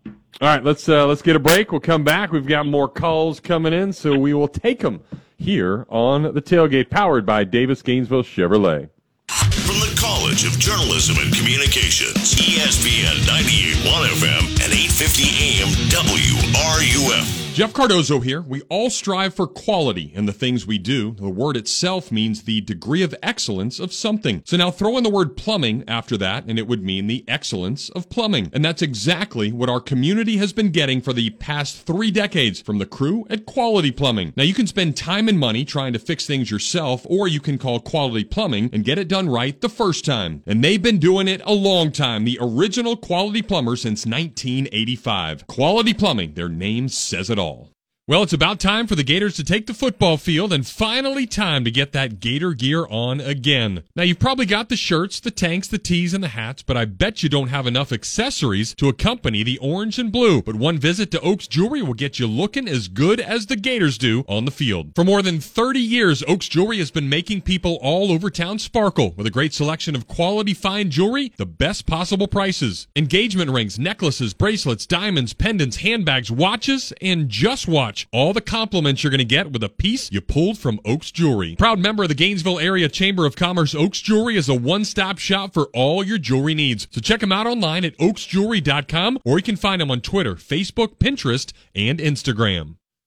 All right, let's uh, let's get a break. We'll come back. We've got more calls coming in, so we will take them here on the tailgate, powered by Davis Gainesville Chevrolet. From the College of Journalism and Communications, ESPN 98.1 FM and 850 AM WRUF. Jeff Cardozo here. We all strive for quality in the things we do. The word itself means the degree of excellence of something. So now throw in the word plumbing after that, and it would mean the excellence of plumbing. And that's exactly what our community has been getting for the past three decades from the crew at Quality Plumbing. Now you can spend time and money trying to fix things yourself, or you can call Quality Plumbing and get it done right the first time. And they've been doing it a long time. The original Quality Plumber since 1985. Quality Plumbing, their name says it all all. Well, it's about time for the Gators to take the football field and finally time to get that Gator gear on again. Now, you've probably got the shirts, the tanks, the tees, and the hats, but I bet you don't have enough accessories to accompany the orange and blue. But one visit to Oaks Jewelry will get you looking as good as the Gators do on the field. For more than 30 years, Oaks Jewelry has been making people all over town sparkle with a great selection of quality fine jewelry, the best possible prices. Engagement rings, necklaces, bracelets, diamonds, pendants, handbags, watches, and just watch all the compliments you're going to get with a piece you pulled from Oaks Jewelry. Proud member of the Gainesville Area Chamber of Commerce, Oaks Jewelry is a one-stop shop for all your jewelry needs. So check them out online at oaksjewelry.com or you can find them on Twitter, Facebook, Pinterest, and Instagram.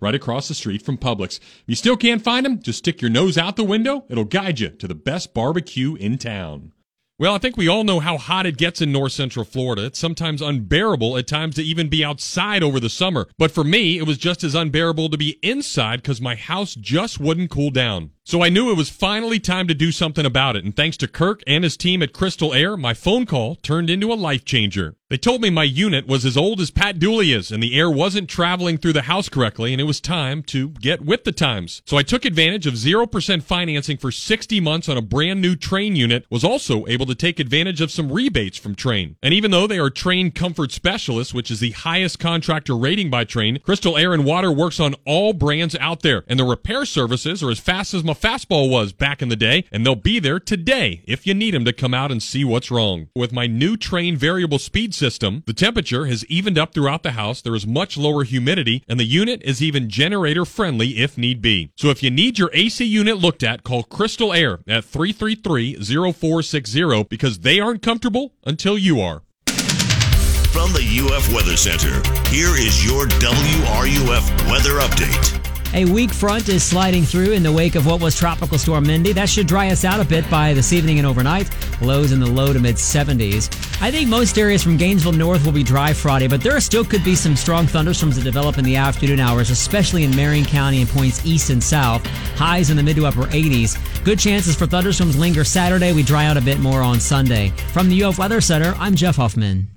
right across the street from Publix. If you still can't find them, just stick your nose out the window. It'll guide you to the best barbecue in town. Well, I think we all know how hot it gets in north central Florida. It's sometimes unbearable at times to even be outside over the summer. But for me, it was just as unbearable to be inside because my house just wouldn't cool down. So I knew it was finally time to do something about it. And thanks to Kirk and his team at Crystal Air, my phone call turned into a life changer. They told me my unit was as old as Pat Dooley is and the air wasn't traveling through the house correctly and it was time to get with the times. So I took advantage of 0% financing for 60 months on a brand new Trane unit, was also able to take advantage of some rebates from Trane. And even though they are Trane Comfort Specialists, which is the highest contractor rating by Trane, Crystal Air and Water works on all brands out there and the repair services are as fast as my fastball was back in the day and they'll be there today if you need them to come out and see what's wrong. With my new Trane variable speed system, the temperature has evened up throughout the house. There is much lower humidity, and the unit is even generator friendly if need be. So if you need your AC unit looked at, call Crystal Air at 333-0460 because they aren't comfortable until you are. From the UF Weather Center, here is your WRUF weather update. A weak front is sliding through in the wake of what was Tropical Storm Mindy. That should dry us out a bit by this evening and overnight. Lows in the low to mid 70s. I think most areas from Gainesville north will be dry Friday, but there still could be some strong thunderstorms that develop in the afternoon hours, especially in Marion County and points east and south. Highs in the mid to upper 80s. Good chances for thunderstorms linger Saturday. We dry out a bit more on Sunday. From the UF Weather Center, I'm Jeff Hoffman.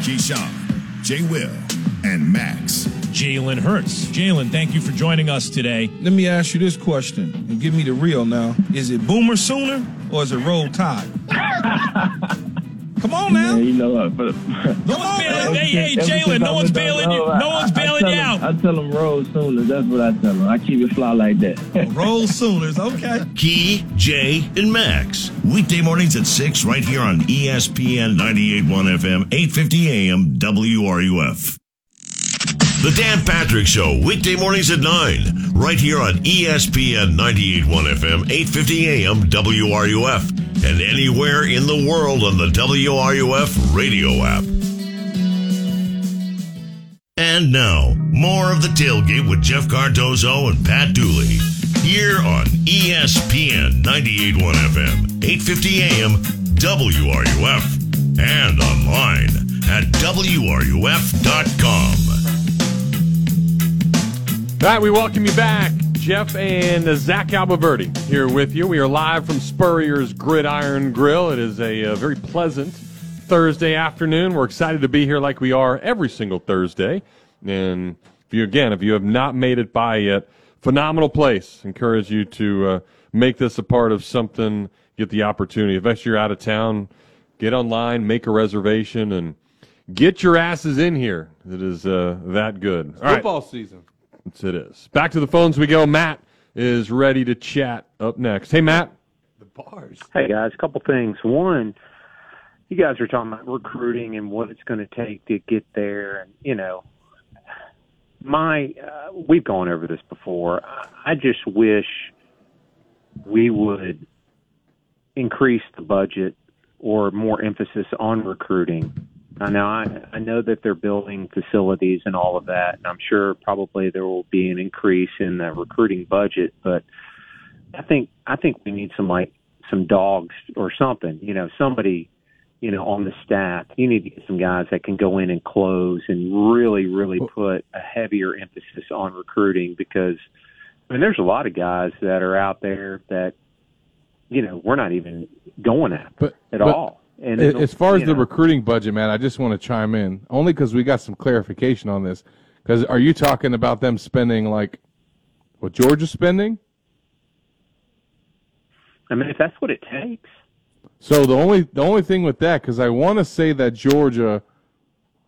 Keyshawn, J. Will, and Max Jalen Hurts. Jalen, thank you for joining us today. Let me ask you this question and give me the real now. Is it Boomer Sooner or is it Roll Tide? Come on now. Yeah, you know what? But no one's bailing. Hey, hey, Jalen, no one's bailing you. No one's bailing you out. I tell them roll sooner. That's what I tell them. I keep it fly like that. roll Sooners. Okay. Key, Jay, and Max. Weekday mornings at 6 right here on ESPN 98.1 FM, 850 AM, WRUF. The Dan Patrick Show, weekday mornings at 9, right here on ESPN 98.1 FM, 850 AM, WRUF, and anywhere in the world on the WRUF radio app. And now, more of the tailgate with Jeff Cardozo and Pat Dooley, here on ESPN 98.1 FM, 850 AM, WRUF, and online at WRUF.com. All right, we welcome you back. Jeff and Zach Abolverdi here with you. We are live from Spurrier's Gridiron Grill. It is a, uh very pleasant Thursday afternoon. We're excited to be here like we are every single Thursday. And if you, again, if you have not made it by yet, phenomenal place. Encourage you to uh, make this a part of something, get the opportunity. If you're out of town, get online, make a reservation, and get your asses in here. It is uh, that good. All right. Football season. Yes, it is. Back to the phones we go. Matt is ready to chat up next. Hey, Matt. The bars. Hey guys, a couple things. One, you guys are talking about recruiting and what it's going to take to get there, and you know, my uh, we've gone over this before. I- I just wish we would increase the budget or more emphasis on recruiting. I know I, I know that they're building facilities and all of that, and I'm sure probably there will be an increase in the recruiting budget, but I think I think we need some like some dogs or something, you know, somebody, you know, on the staff. You need to get some guys that can go in and close and really, really put a heavier emphasis on recruiting because I mean there's a lot of guys that are out there that you know, we're not even going at But at but all. And a- as far as you the know, recruiting budget, man, I just want to chime in only because we got some clarification on this. Because are you talking about them spending like what Georgia's spending? I mean, if that's what it takes. So the only the only thing with that, because I want to say that Georgia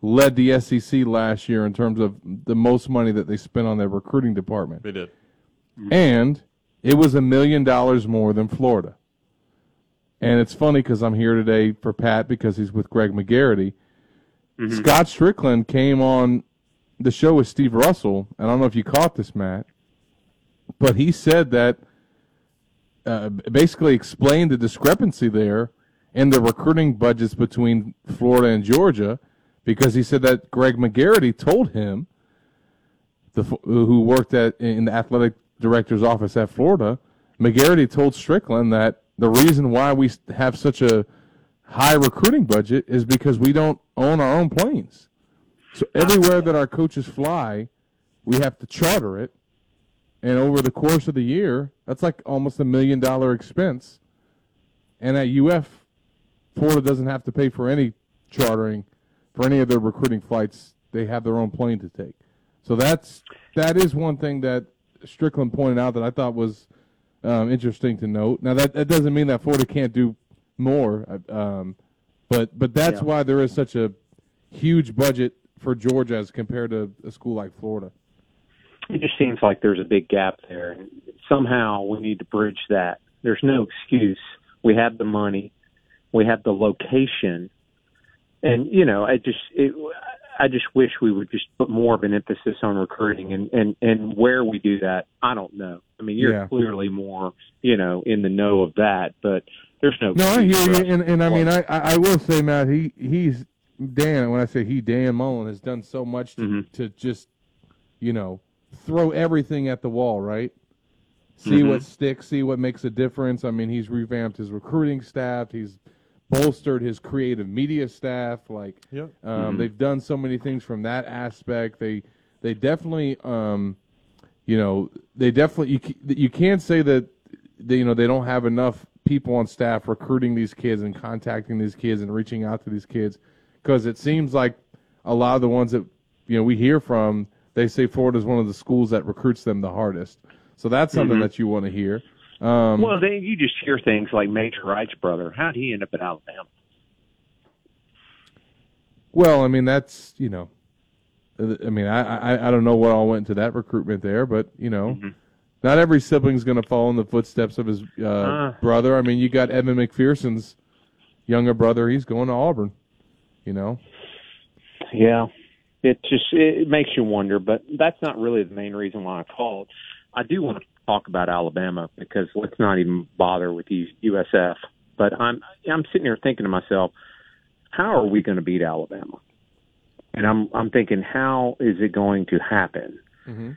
led the SEC last year in terms of the most money that they spent on their recruiting department, They did. and it was a million dollars more than Florida. And it's funny because I'm here today for Pat because he's with Greg McGarity. Scott Stricklin came on the show with Steve Russell. and I don't know if you caught this, Matt, but he said that uh, basically explained the discrepancy there in the recruiting budgets between Florida and Georgia because he said that Greg McGarity told him, the who worked at in the athletic director's office at Florida, McGarity told Stricklin that the reason why we have such a high recruiting budget is because we don't own our own planes. So everywhere that our coaches fly, we have to charter it. And over the course of the year, that's like almost a million dollar expense. And at UF, Florida doesn't have to pay for any chartering for any of their recruiting flights. They have their own plane to take. So that's that is one thing that Stricklin pointed out that I thought was um, interesting to note. Now that that doesn't mean that Florida can't do more, uh, um, but but that's Yeah. why there is such a huge budget for Georgia as compared to a school like Florida. it just seems like there's a big gap there. And somehow we need to bridge that. There's no excuse. We have the money, we have the location, and you know, I just it, I just wish we would just put more of an emphasis on recruiting and and and where we do that. I don't know. I mean, you're Yeah. clearly more you know in the know of that, but there's no. No, I hear you, and, and I mean. I, I will say, Matt, he he's Dan. When I say he, Dan Mullen has done so much to, Mm-hmm. to just, you know, throw everything at the wall, right? See Mhm. what sticks, see what makes a difference. I mean, he's revamped his recruiting staff. He's bolstered his creative media staff. Like, Yep. um, Mhm. they've done so many things from that aspect. They they definitely, um, you know, they definitely you you can't say that they, you know they don't have enough people on staff recruiting these kids and contacting these kids and reaching out to these kids because it seems like a lot of the ones that you know we hear from they say Florida is one of the schools that recruits them the hardest. So that's something Mhm. that you want to hear. Um, well, then you just hear things like Major Wright's brother. How'd he end up at Alabama? Well, I mean that's you know, uh, I mean I I, I don't know what all went into that recruitment there, but you know, Mm-hmm. not every sibling's going to follow in the footsteps of his uh, Uh. brother. I mean, you got Evan McPherson's younger brother; he's going to Auburn. You know, Yeah, it just it makes you wonder, but that's not really the main reason why I called. I do want to talk about Alabama because let's not even bother with these USF. But I'm I'm sitting here thinking to myself, how are we going to beat Alabama? And I'm I'm thinking, how is it going to happen? Mm-hmm.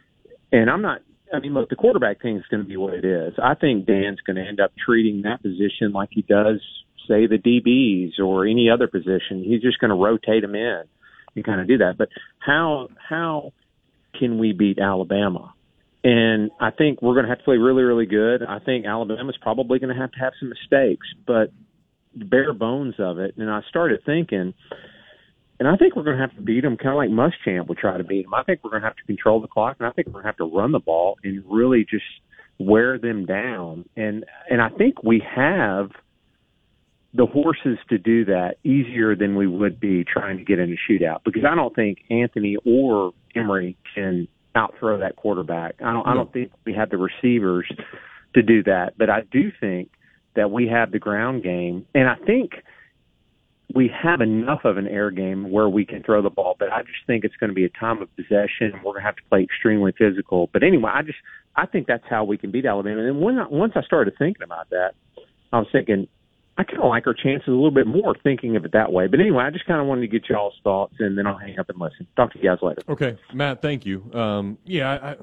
And I'm not. I mean, look, the quarterback thing is going to be what it is. I think Dan's going to end up treating that position like he does, say, the DBs or any other position. He's just going to rotate them in and kind of do that. But how how can we beat Alabama? And I think we're going to have to play really, really good. I think Alabama's probably going to have to have some mistakes, but the bare bones of it. And I started thinking, and I think we're going to have to beat them kind of like Muschamp would try to beat them. I think we're going to have to control the clock, and I think we're going to have to run the ball and really just wear them down. And and I think we have the horses to do that easier than we would be trying to get in a shootout because I don't think Anthony or Emory can outthrow that quarterback. I don't I don't hmm. think we have the receivers to do that, but I do think that we have the ground game and I think we have enough of an air game where we can throw the ball, but I just think it's going to be a time of possession. We're going to have to play extremely physical. But anyway, I just I think that's how we can beat Alabama. And when I, once I started thinking about that, I was thinking I kind of like our chances a little bit more thinking of it that way. But anyway, I just kind of wanted to get y'all's thoughts, and then I'll hang up and listen. Talk to you guys later. Okay, Matt, thank you. Um, yeah,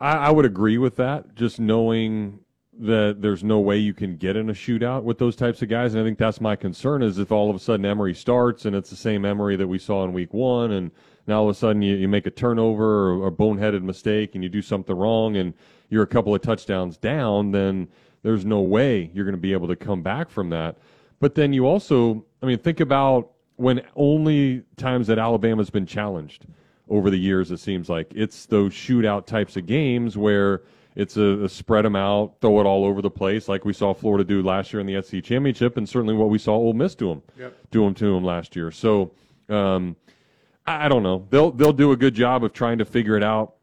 I, I, I would agree with that. Just knowing that there's no way you can get in a shootout with those types of guys, and I think that's my concern. Is if all of a sudden Emory starts and it's the same Emory that we saw in Week One, and now all of a sudden you, you make a turnover or a boneheaded mistake and you do something wrong, and you're a couple of touchdowns down, then there's no way you're going to be able to come back from that. But then you also, I mean, think about when only times that Alabama's been challenged over the years, it seems like it's those shootout types of games where it's a, a spread them out, throw it all over the place, like we saw Florida do last year in the SEC championship, and certainly what we saw Ole Miss do them, Yep. do them to them last year. So, um, I, I don't know. They'll they'll do a good job of trying to figure it out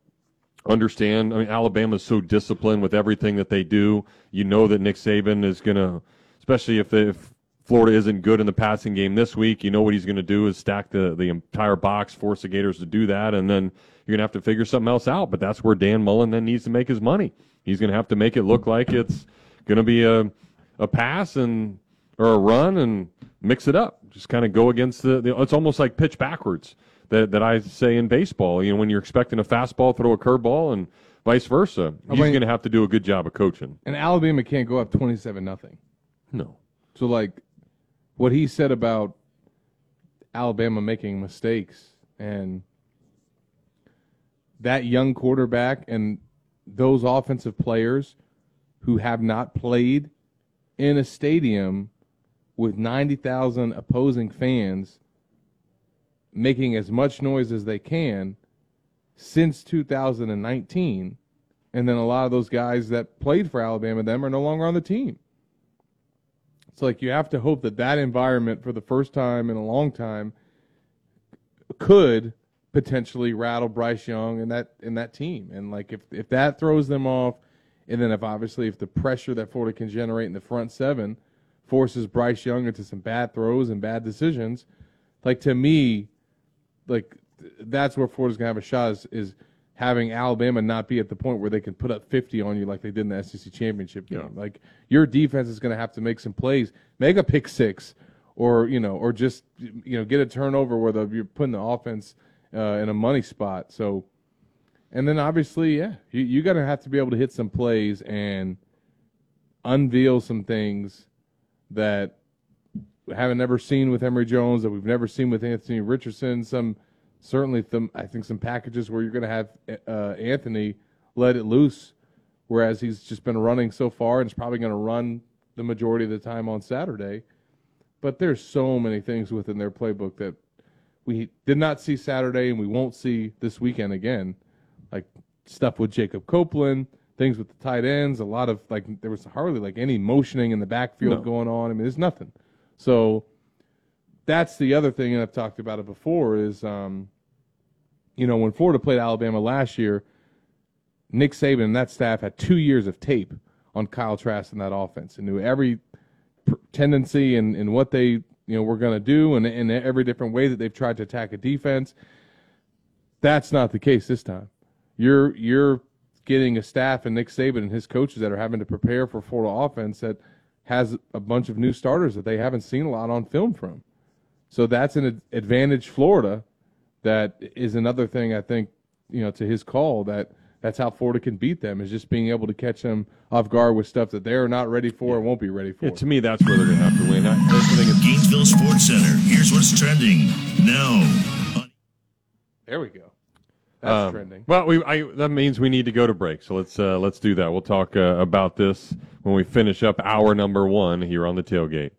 understand. I mean, Alabama's so disciplined with everything that they do. You know that Nick Saban is going to, especially if, if Florida isn't good in the passing game this week, you know what he's going to do is stack the, the entire box, force the Gators to do that, and then you're going to have to figure something else out. But that's where Dan Mullen then needs to make his money. He's going to have to make it look like it's going to be a, a pass and or a run and mix it up. Just kind of go against the, the. It's almost like pitch backwards that that I say in baseball. You know, when you're expecting a fastball, throw a curveball, and vice versa. I He's mean- going to have to do a good job of coaching. And Alabama can't go up twenty-seven nothing. No. So like, what he said about Alabama making mistakes and that young quarterback and those offensive players who have not played in a stadium with 90,000 opposing fans making as much noise as they can since 2019 and then a lot of those guys that played for Alabama them are no longer on the team. It's like you have to hope that that environment for the first time in a long time could potentially rattle Bryce Young and that and that team. And like if if that throws them off, and then if obviously if the pressure that Florida can generate in the front seven forces Bryce Young into some bad throws and bad decisions, like to me, like that's where Florida's gonna have a shot is, is having Alabama not be at the point where they can put up 50 on you like they did in the SEC championship game. Like your defense is going to have to make some plays, make a pick six, or you know, or just you know get a turnover where the, you're putting the offense uh, in a money spot. So, and then obviously, yeah, you you got to have to be able to hit some plays and unveil some things that haven't never seen with Emory Jones that we've never seen with Anthony Richardson. Some certainly, some I think some packages where you're going to have uh, Anthony let it loose, whereas he's just been running so far and is probably going to run the majority of the time on Saturday. But there's so many things within their playbook that we did not see Saturday and we won't see this weekend again. Like stuff with Jacob Copeland, things with the tight ends, a lot of like there was hardly like any motioning in the backfield No. going on. I mean, there's nothing. So that's the other thing, and I've talked about it before, is um, you know, when Florida played Alabama last year, Nick Saban and that staff had two years of tape on Kyle Trask and that offense and knew every tendency and, and what they you know were going to do and, and every different way that they've tried to attack a defense. That's not the case this time. You're you're getting a staff and Nick Saban and his coaches that are having to prepare for Florida offense that has a bunch of new starters that they haven't seen a lot on film from. So that's an advantage Florida. That is another thing I think you know to his call that that's how Florida can beat them is just being able to catch them off guard with stuff that they're not ready for and won't be ready for. Yeah, to me, that's where they're going to have to win. I, I think it's, Gainesville Sports Center. Here's what's trending now. There we go. That's Um, trending. Well, we I, that means we need to go to break. So let's uh, let's do that. We'll talk uh, about this when we finish up hour number one here on the tailgate.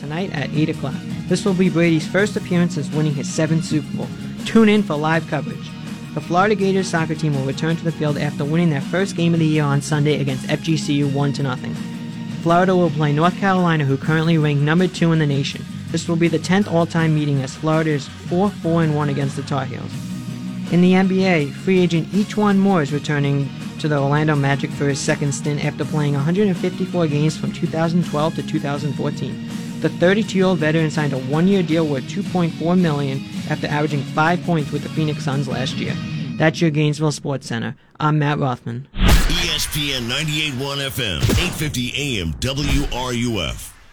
tonight at 8 o'clock. This will be Brady's first appearance since winning his seventh Super Bowl. Tune in for live coverage. The Florida Gators soccer team will return to the field after winning their first game of the year on Sunday against FGCU 1 to nothing. Florida will play North Carolina, who currently rank number 2 in the nation. This will be the 10th all-time meeting as Florida is 4-4-1 against the Tar Heels. In the NBA, free agent E'Twaun Moore is returning to the Orlando Magic for his second stint after playing 154 games from 2012 to 2014. The 32-year-old veteran signed a one-year deal worth 2.4 million after averaging five points with the Phoenix Suns last year. That's your Gainesville Sports Center. I'm Matt Rothman. ESPN 98.1 FM, 850 AM, WRUF.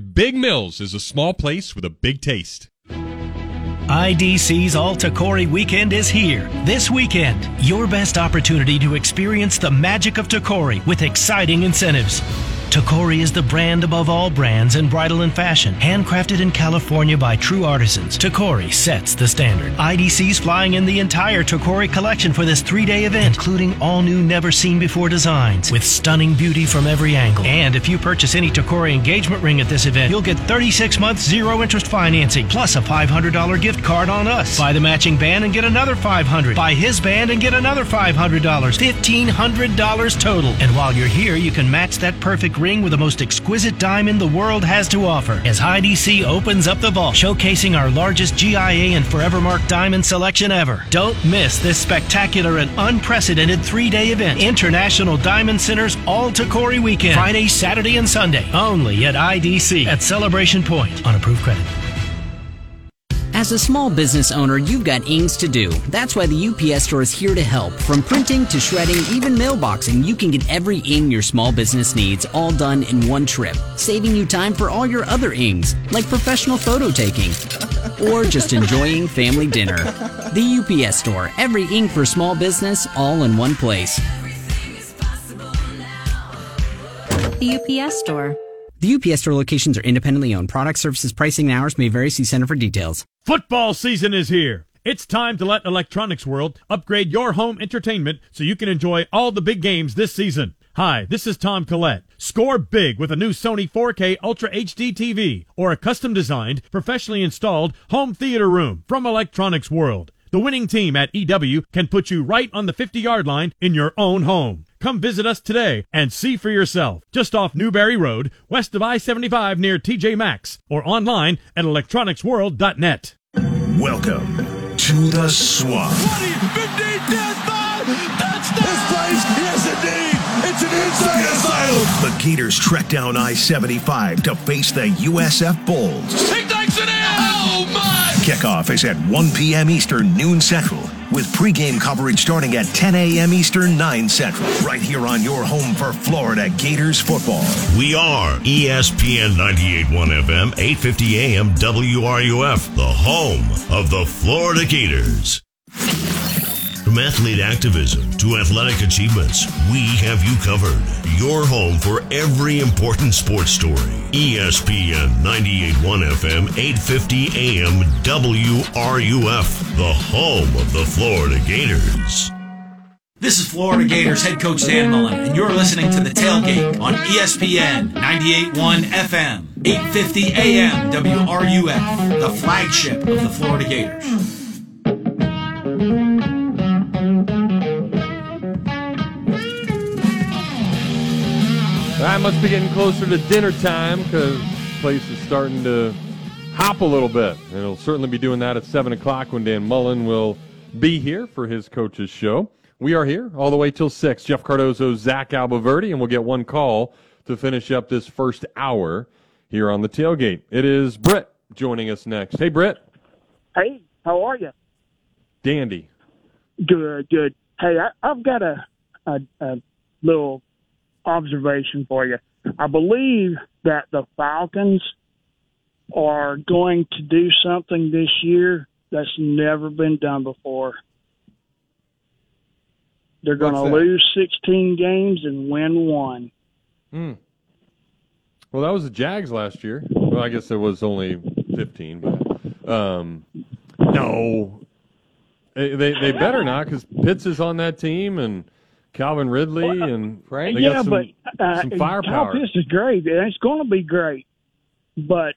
Big Mills is a small place with a big taste. IDC's All Tacori weekend is here. This weekend, your best opportunity to experience the magic of Tacori with exciting incentives. Tacori is the brand above all brands in bridal and fashion, handcrafted in California by true artisans. Tacori sets the standard. IDC's flying in the entire Tacori collection for this three-day event, including all new never seen before designs with stunning beauty from every angle. And if you purchase any Tacori engagement ring at this event, you'll get 36 months zero interest financing plus a $500 gift card on us. Buy the matching band and get another 500. Buy his band and get another $500. $1,500 total. And while you're here, you can match that perfect ring with the most exquisite diamond the world has to offer. As IDC opens up the vault, showcasing our largest GIA and Forevermark diamond selection ever. Don't miss this spectacular and unprecedented three-day event. International Diamond Center's All to Tacori Weekend. Friday, Saturday, and Sunday. Only at IDC at Celebration Point on approved credit. As a small business owner, you've got ings to do. That's why the UPS store is here to help. From printing to shredding, even mailboxing, you can get every ing your small business needs all done in one trip, saving you time for all your other ings, like professional photo taking or just enjoying family dinner. The UPS store, every ing for small business, all in one place. The UPS store. The UPS store locations are independently owned. Product services, pricing, and hours may vary. See Center for details. Football season is here. It's time to let Electronics World upgrade your home entertainment so you can enjoy all the big games this season. Hi, this is Tom Collette. Score big with a new Sony 4K Ultra HD TV or a custom designed, professionally installed home theater room from Electronics World. The winning team at EW can put you right on the 50 yard line in your own home. Come visit us today and see for yourself. Just off Newberry Road, west of I 75 near TJ Maxx, or online at electronicsworld.net. Welcome to the swamp. This place, yes indeed, it's an inside asylum. The Gators trek down I 75 to face the USF Bulls. He takes it in. Oh my! Kickoff is at 1 p.m. Eastern, noon Central with pregame coverage starting at 10 a.m. Eastern, 9 Central, right here on your home for Florida Gators football. We are ESPN 98.1 FM, 8:50 AM WRUF, the home of the Florida Gators. From athlete activism to athletic achievements, we have you covered. Your home for every important sports story. ESPN 98.1 FM, 8:50 AM WRUF, the home of the Florida Gators. This is Florida Gators head coach Dan Mullen, and you're listening to The Tailgate on ESPN 98.1 FM, 850 AM WRUF, the flagship of the Florida Gators. Must be getting closer to dinner time because the place is starting to hop a little bit. And it'll certainly be doing that at 7 o'clock when Dan Mullen will be here for his coach's show. We are here all the way till 6. Jeff Cardozo, Zach Abolverdi, and we'll get one call to finish up this first hour here on the tailgate. It is Britt joining us next. Hey, Britt. Hey, how are you? Dandy. Good, good. Hey, I, I've got a, a a little observation for you. I believe that the Falcons are going to do something this year that's never been done before. They're going to lose 16 games and win one. Hmm. Well, that was the Jags last year. Well, I guess it was only 15, but um, no, they they, they better not because Pitts is on that team and Calvin Ridley and they yeah, got some, but uh, some Kyle firepower. Pitts is great, it's going to be great. But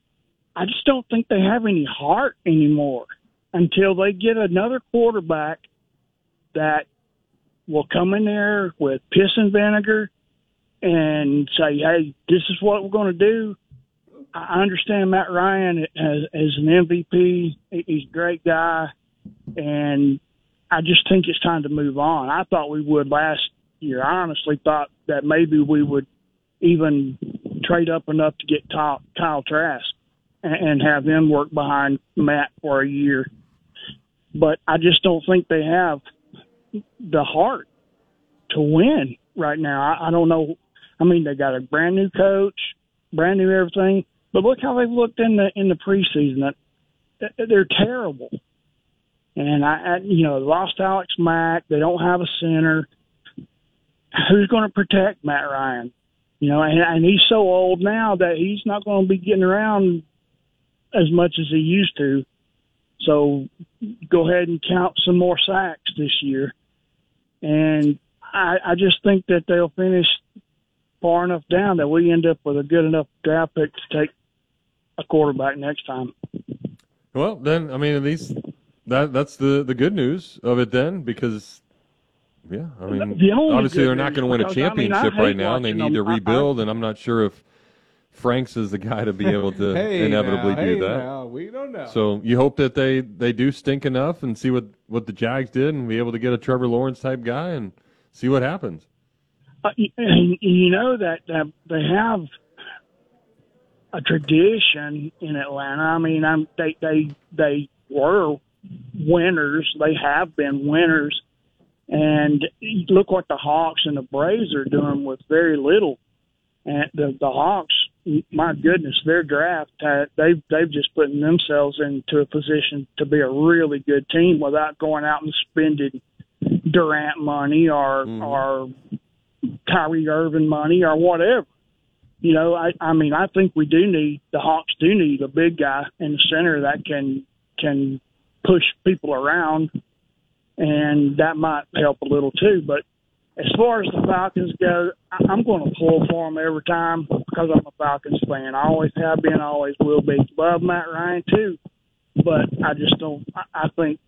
I just don't think they have any heart anymore until they get another quarterback that will come in there with piss and vinegar and say, "Hey, this is what we're going to do." I understand Matt Ryan as, as an MVP. He's a great guy, and I just think it's time to move on. I thought we would last year. I honestly thought that maybe we would even trade up enough to get Kyle, Trask and, and have him work behind Matt for a year. But I just don't think they have the heart to win right now. I, I don't know. I mean, they got a brand new coach, brand new everything. But look how they've looked in the in the preseason. They're terrible. And I, you know, lost Alex Mack. They don't have a center. Who's going to protect Matt Ryan? You know, and, and he's so old now that he's not going to be getting around as much as he used to. So go ahead and count some more sacks this year. And I, I just think that they'll finish far enough down that we end up with a good enough draft pick to take a quarterback next time. Well, then I mean, at least that that's the the good news of it then because. Yeah, I mean, The only obviously they're not going to win a because, I mean, I championship right now, and they watching need to them. I- I- rebuild. and I'm not sure if Franks is the guy to be able to Hey, inevitably now, do hey, that. now, we don't know. So you hope that they they do stink enough and see what what the Jags did, and be able to get a Trevor Lawrence type guy and see what happens. Uh, you, you know that, that they have a tradition in Atlanta. I mean, I'm they they they were winners. They have been winners, and look what the Hawks and the Braves are doing with very little. And the the Hawks, my goodness, their draft uh, they've they've just putting themselves into a position to be a really good team without going out and spending Durant money or or Kyrie Irving money or whatever. You know, I I mean, I think we do need the Hawks do need a big guy in the center that can can push people around, and that might help a little too. But as far as the Falcons go, I'm going to pull for them every time because I'm a Falcons fan. I always have been, always will be. Love Matt Ryan too, but I just don't. I, think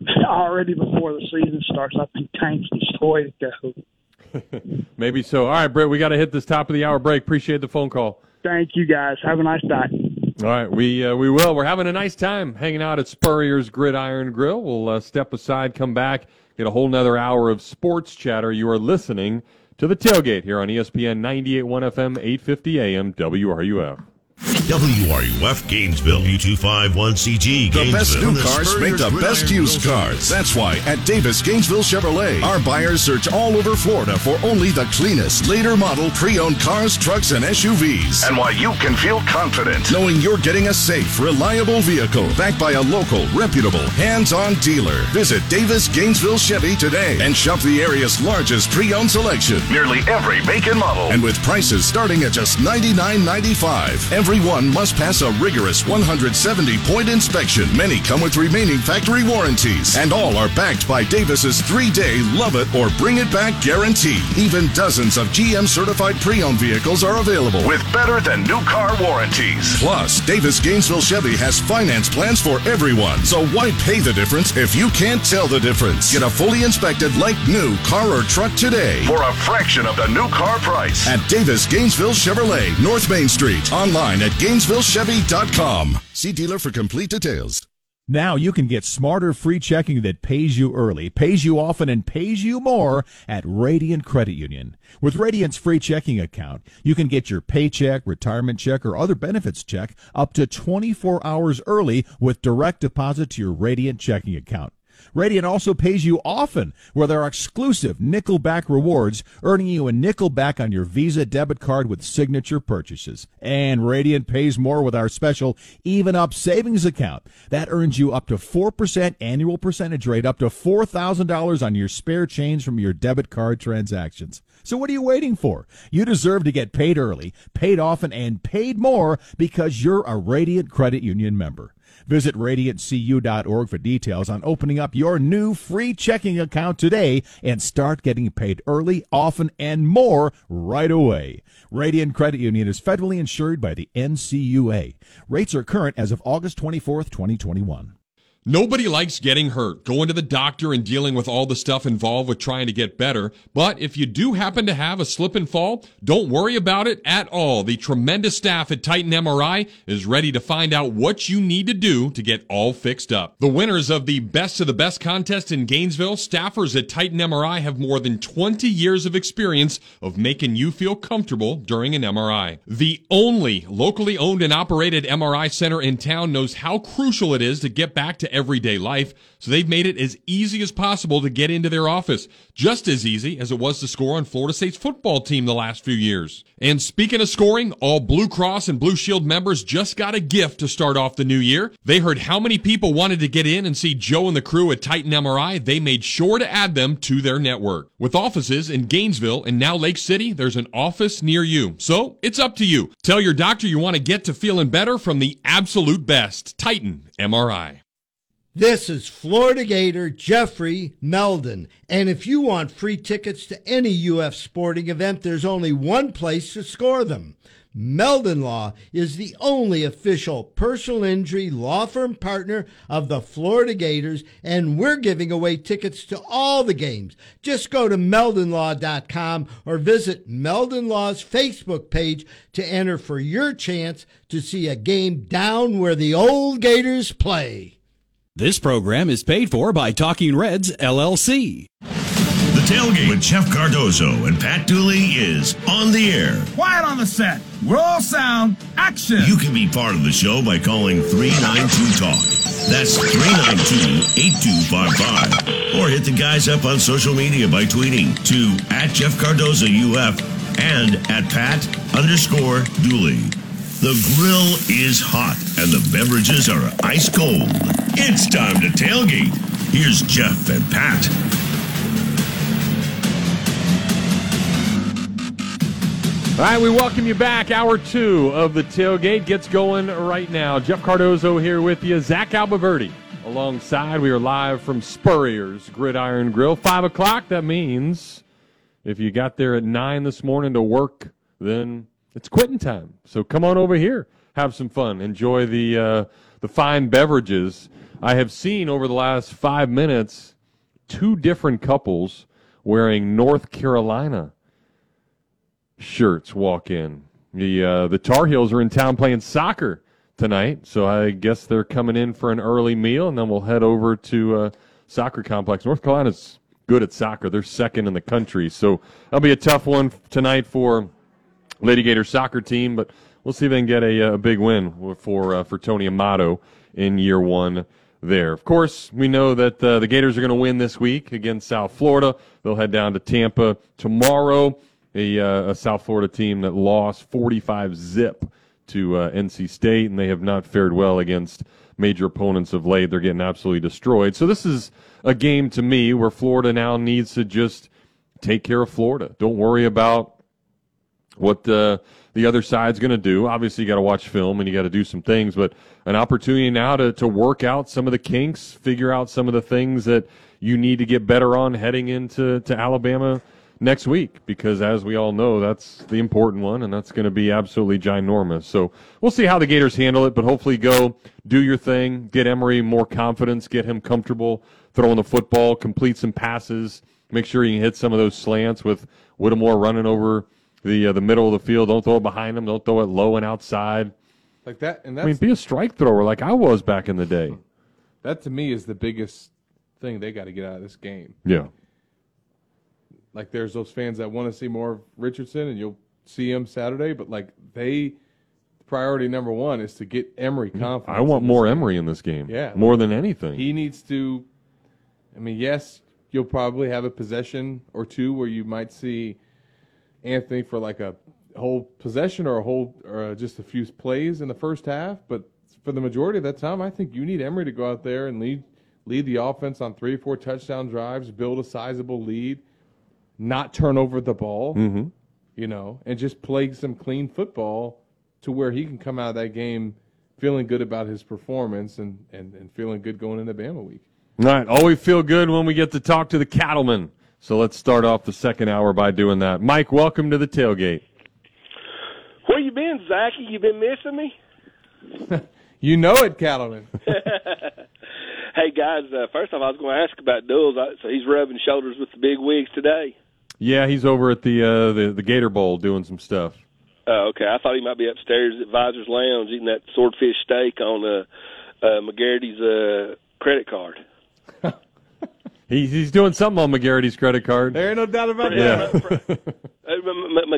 already before the season starts, I think Tank's the way to go. Maybe so. All right, Britt, we got to hit this top of the hour break. Appreciate the phone call. Thank you guys. Have a nice day. All right, we uh, we will. We're having a nice time hanging out at Spurrier's Gridiron Grill. We'll uh, step aside, come back, get a whole nother hour of sports chatter. You are listening to the tailgate here on ESPN 98.1 FM, 850 AM, WRUF. WRUF Gainesville, U251CG The best Gainesville. new cars make the best used cars. That's why at Davis Gainesville Chevrolet, our buyers search all over Florida for only the cleanest, later model pre-owned cars, trucks, and SUVs. And why you can feel confident knowing you're getting a safe, reliable vehicle backed by a local, reputable, hands-on dealer. Visit Davis Gainesville Chevy today and shop the area's largest pre-owned selection. Nearly every make and model. And with prices starting at just $99.95. Everyone must pass a rigorous 170 point inspection. Many come with remaining factory warranties. And all are backed by Davis's three day love it or bring it back guarantee. Even dozens of GM certified pre owned vehicles are available with better than new car warranties. Plus, Davis Gainesville Chevy has finance plans for everyone. So why pay the difference if you can't tell the difference? Get a fully inspected like new car or truck today for a fraction of the new car price at Davis Gainesville Chevrolet, North Main Street. Online at GainesvilleChevy.com. See dealer for complete details. Now you can get smarter free checking that pays you early, pays you often, and pays you more at Radiant Credit Union. With Radiant's free checking account, you can get your paycheck, retirement check, or other benefits check up to 24 hours early with direct deposit to your Radiant checking account. Radiant also pays you often with our exclusive Nickelback rewards, earning you a nickel back on your Visa debit card with signature purchases. And Radiant pays more with our special Even Up Savings account. That earns you up to 4% annual percentage rate, up to $4,000 on your spare change from your debit card transactions. So what are you waiting for? You deserve to get paid early, paid often, and paid more because you're a Radiant Credit Union member. Visit radiantcu.org for details on opening up your new free checking account today and start getting paid early, often, and more right away. Radiant Credit Union is federally insured by the NCUA. Rates are current as of August 24th, 2021. Nobody likes getting hurt, going to the doctor and dealing with all the stuff involved with trying to get better. But if you do happen to have a slip and fall, don't worry about it at all. The tremendous staff at Titan MRI is ready to find out what you need to do to get all fixed up. The winners of the Best of the Best contest in Gainesville, staffers at Titan MRI have more than 20 years of experience of making you feel comfortable during an MRI. The only locally owned and operated MRI center in town knows how crucial it is to get back to everyday life, so they've made it as easy as possible to get into their office. Just as easy as it was to score on Florida State's football team the last few years. And speaking of scoring, all Blue Cross and Blue Shield members just got a gift to start off the new year. They heard how many people wanted to get in and see Joe and the crew at Titan MRI. They made sure to add them to their network. With offices in Gainesville and now Lake City, there's an office near you. So it's up to you. Tell your doctor you want to get to feeling better from the absolute best. Titan MRI. This is Florida Gator Jeffrey Meldon. And if you want free tickets to any UF sporting event, there's only one place to score them. Meldon Law is the only official personal injury law firm partner of the Florida Gators, and we're giving away tickets to all the games. Just go to meldonlaw.com or visit Meldon Law's Facebook page to enter for your chance to see a game down where the old Gators play. This program is paid for by Talking Reds LLC. The tailgate with Jeff Cardozo and Pat Dooley is on the air. Quiet on the set. Roll sound. Action. You can be part of the show by calling 392 Talk. That's 392 8255. Or hit the guys up on social media by tweeting to at Jeff Cardozo UF and at Pat underscore Dooley. The grill is hot and the beverages are ice cold. It's time to tailgate. Here's Jeff and Pat. All right, we welcome you back. Hour two of the tailgate gets going right now. Jeff Cardozo here with you. Zach Abolverdi alongside. We are live from Spurrier's Gridiron Grill. Five o'clock. That means if you got there at nine this morning to work, then it's quitting time. So come on over here, have some fun, enjoy the uh, the fine beverages. I have seen over the last five minutes two different couples wearing North Carolina shirts walk in. The uh, the Tar Heels are in town playing soccer tonight, so I guess they're coming in for an early meal, and then we'll head over to uh, soccer complex. North Carolina's good at soccer; they're second in the country, so that'll be a tough one tonight for Lady Gator soccer team. But we'll see if they can get a, a big win for uh, for Tony Amato in year one there. Of course, we know that uh, the Gators are going to win this week against South Florida. They'll head down to Tampa tomorrow. A, uh, a South Florida team that lost 45 zip to uh, NC State, and they have not fared well against major opponents of late. They're getting absolutely destroyed. So this is a game to me where Florida now needs to just take care of Florida. Don't worry about what the the other side's going to do. Obviously, you got to watch film and you got to do some things, but an opportunity now to to work out some of the kinks, figure out some of the things that you need to get better on heading into to Alabama next week because as we all know that's the important one and that's going to be absolutely ginormous so we'll see how the gators handle it but hopefully go do your thing get emory more confidence get him comfortable throwing the football complete some passes make sure you hit some of those slants with whittemore running over the uh, the middle of the field don't throw it behind them. don't throw it low and outside like that and i mean be a strike thrower like i was back in the day that to me is the biggest thing they got to get out of this game yeah like there's those fans that want to see more of Richardson, and you'll see him Saturday. But like they, priority number one is to get Emory confidence. I want more Emory in this game. Yeah, more than anything. He needs to. I mean, yes, you'll probably have a possession or two where you might see Anthony for like a whole possession or a whole or just a few plays in the first half. But for the majority of that time, I think you need Emory to go out there and lead lead the offense on three or four touchdown drives, build a sizable lead not turn over the ball, mm-hmm. you know, and just play some clean football to where he can come out of that game feeling good about his performance and, and, and feeling good going into Bama week. All right. Always feel good when we get to talk to the cattlemen. So let's start off the second hour by doing that. Mike, welcome to the tailgate. Where you been, Zachy? You been missing me? you know it, cattleman. hey guys, uh, first off, I was going to ask about Dulls. So he's rubbing shoulders with the big wigs today. Yeah, he's over at the uh, the the Gator Bowl doing some stuff. Oh, okay. I thought he might be upstairs at Visors Lounge eating that swordfish steak on uh, uh, McGarity's uh, credit card. He's he's doing something on McGarity's credit card. There ain't no doubt about yeah. that.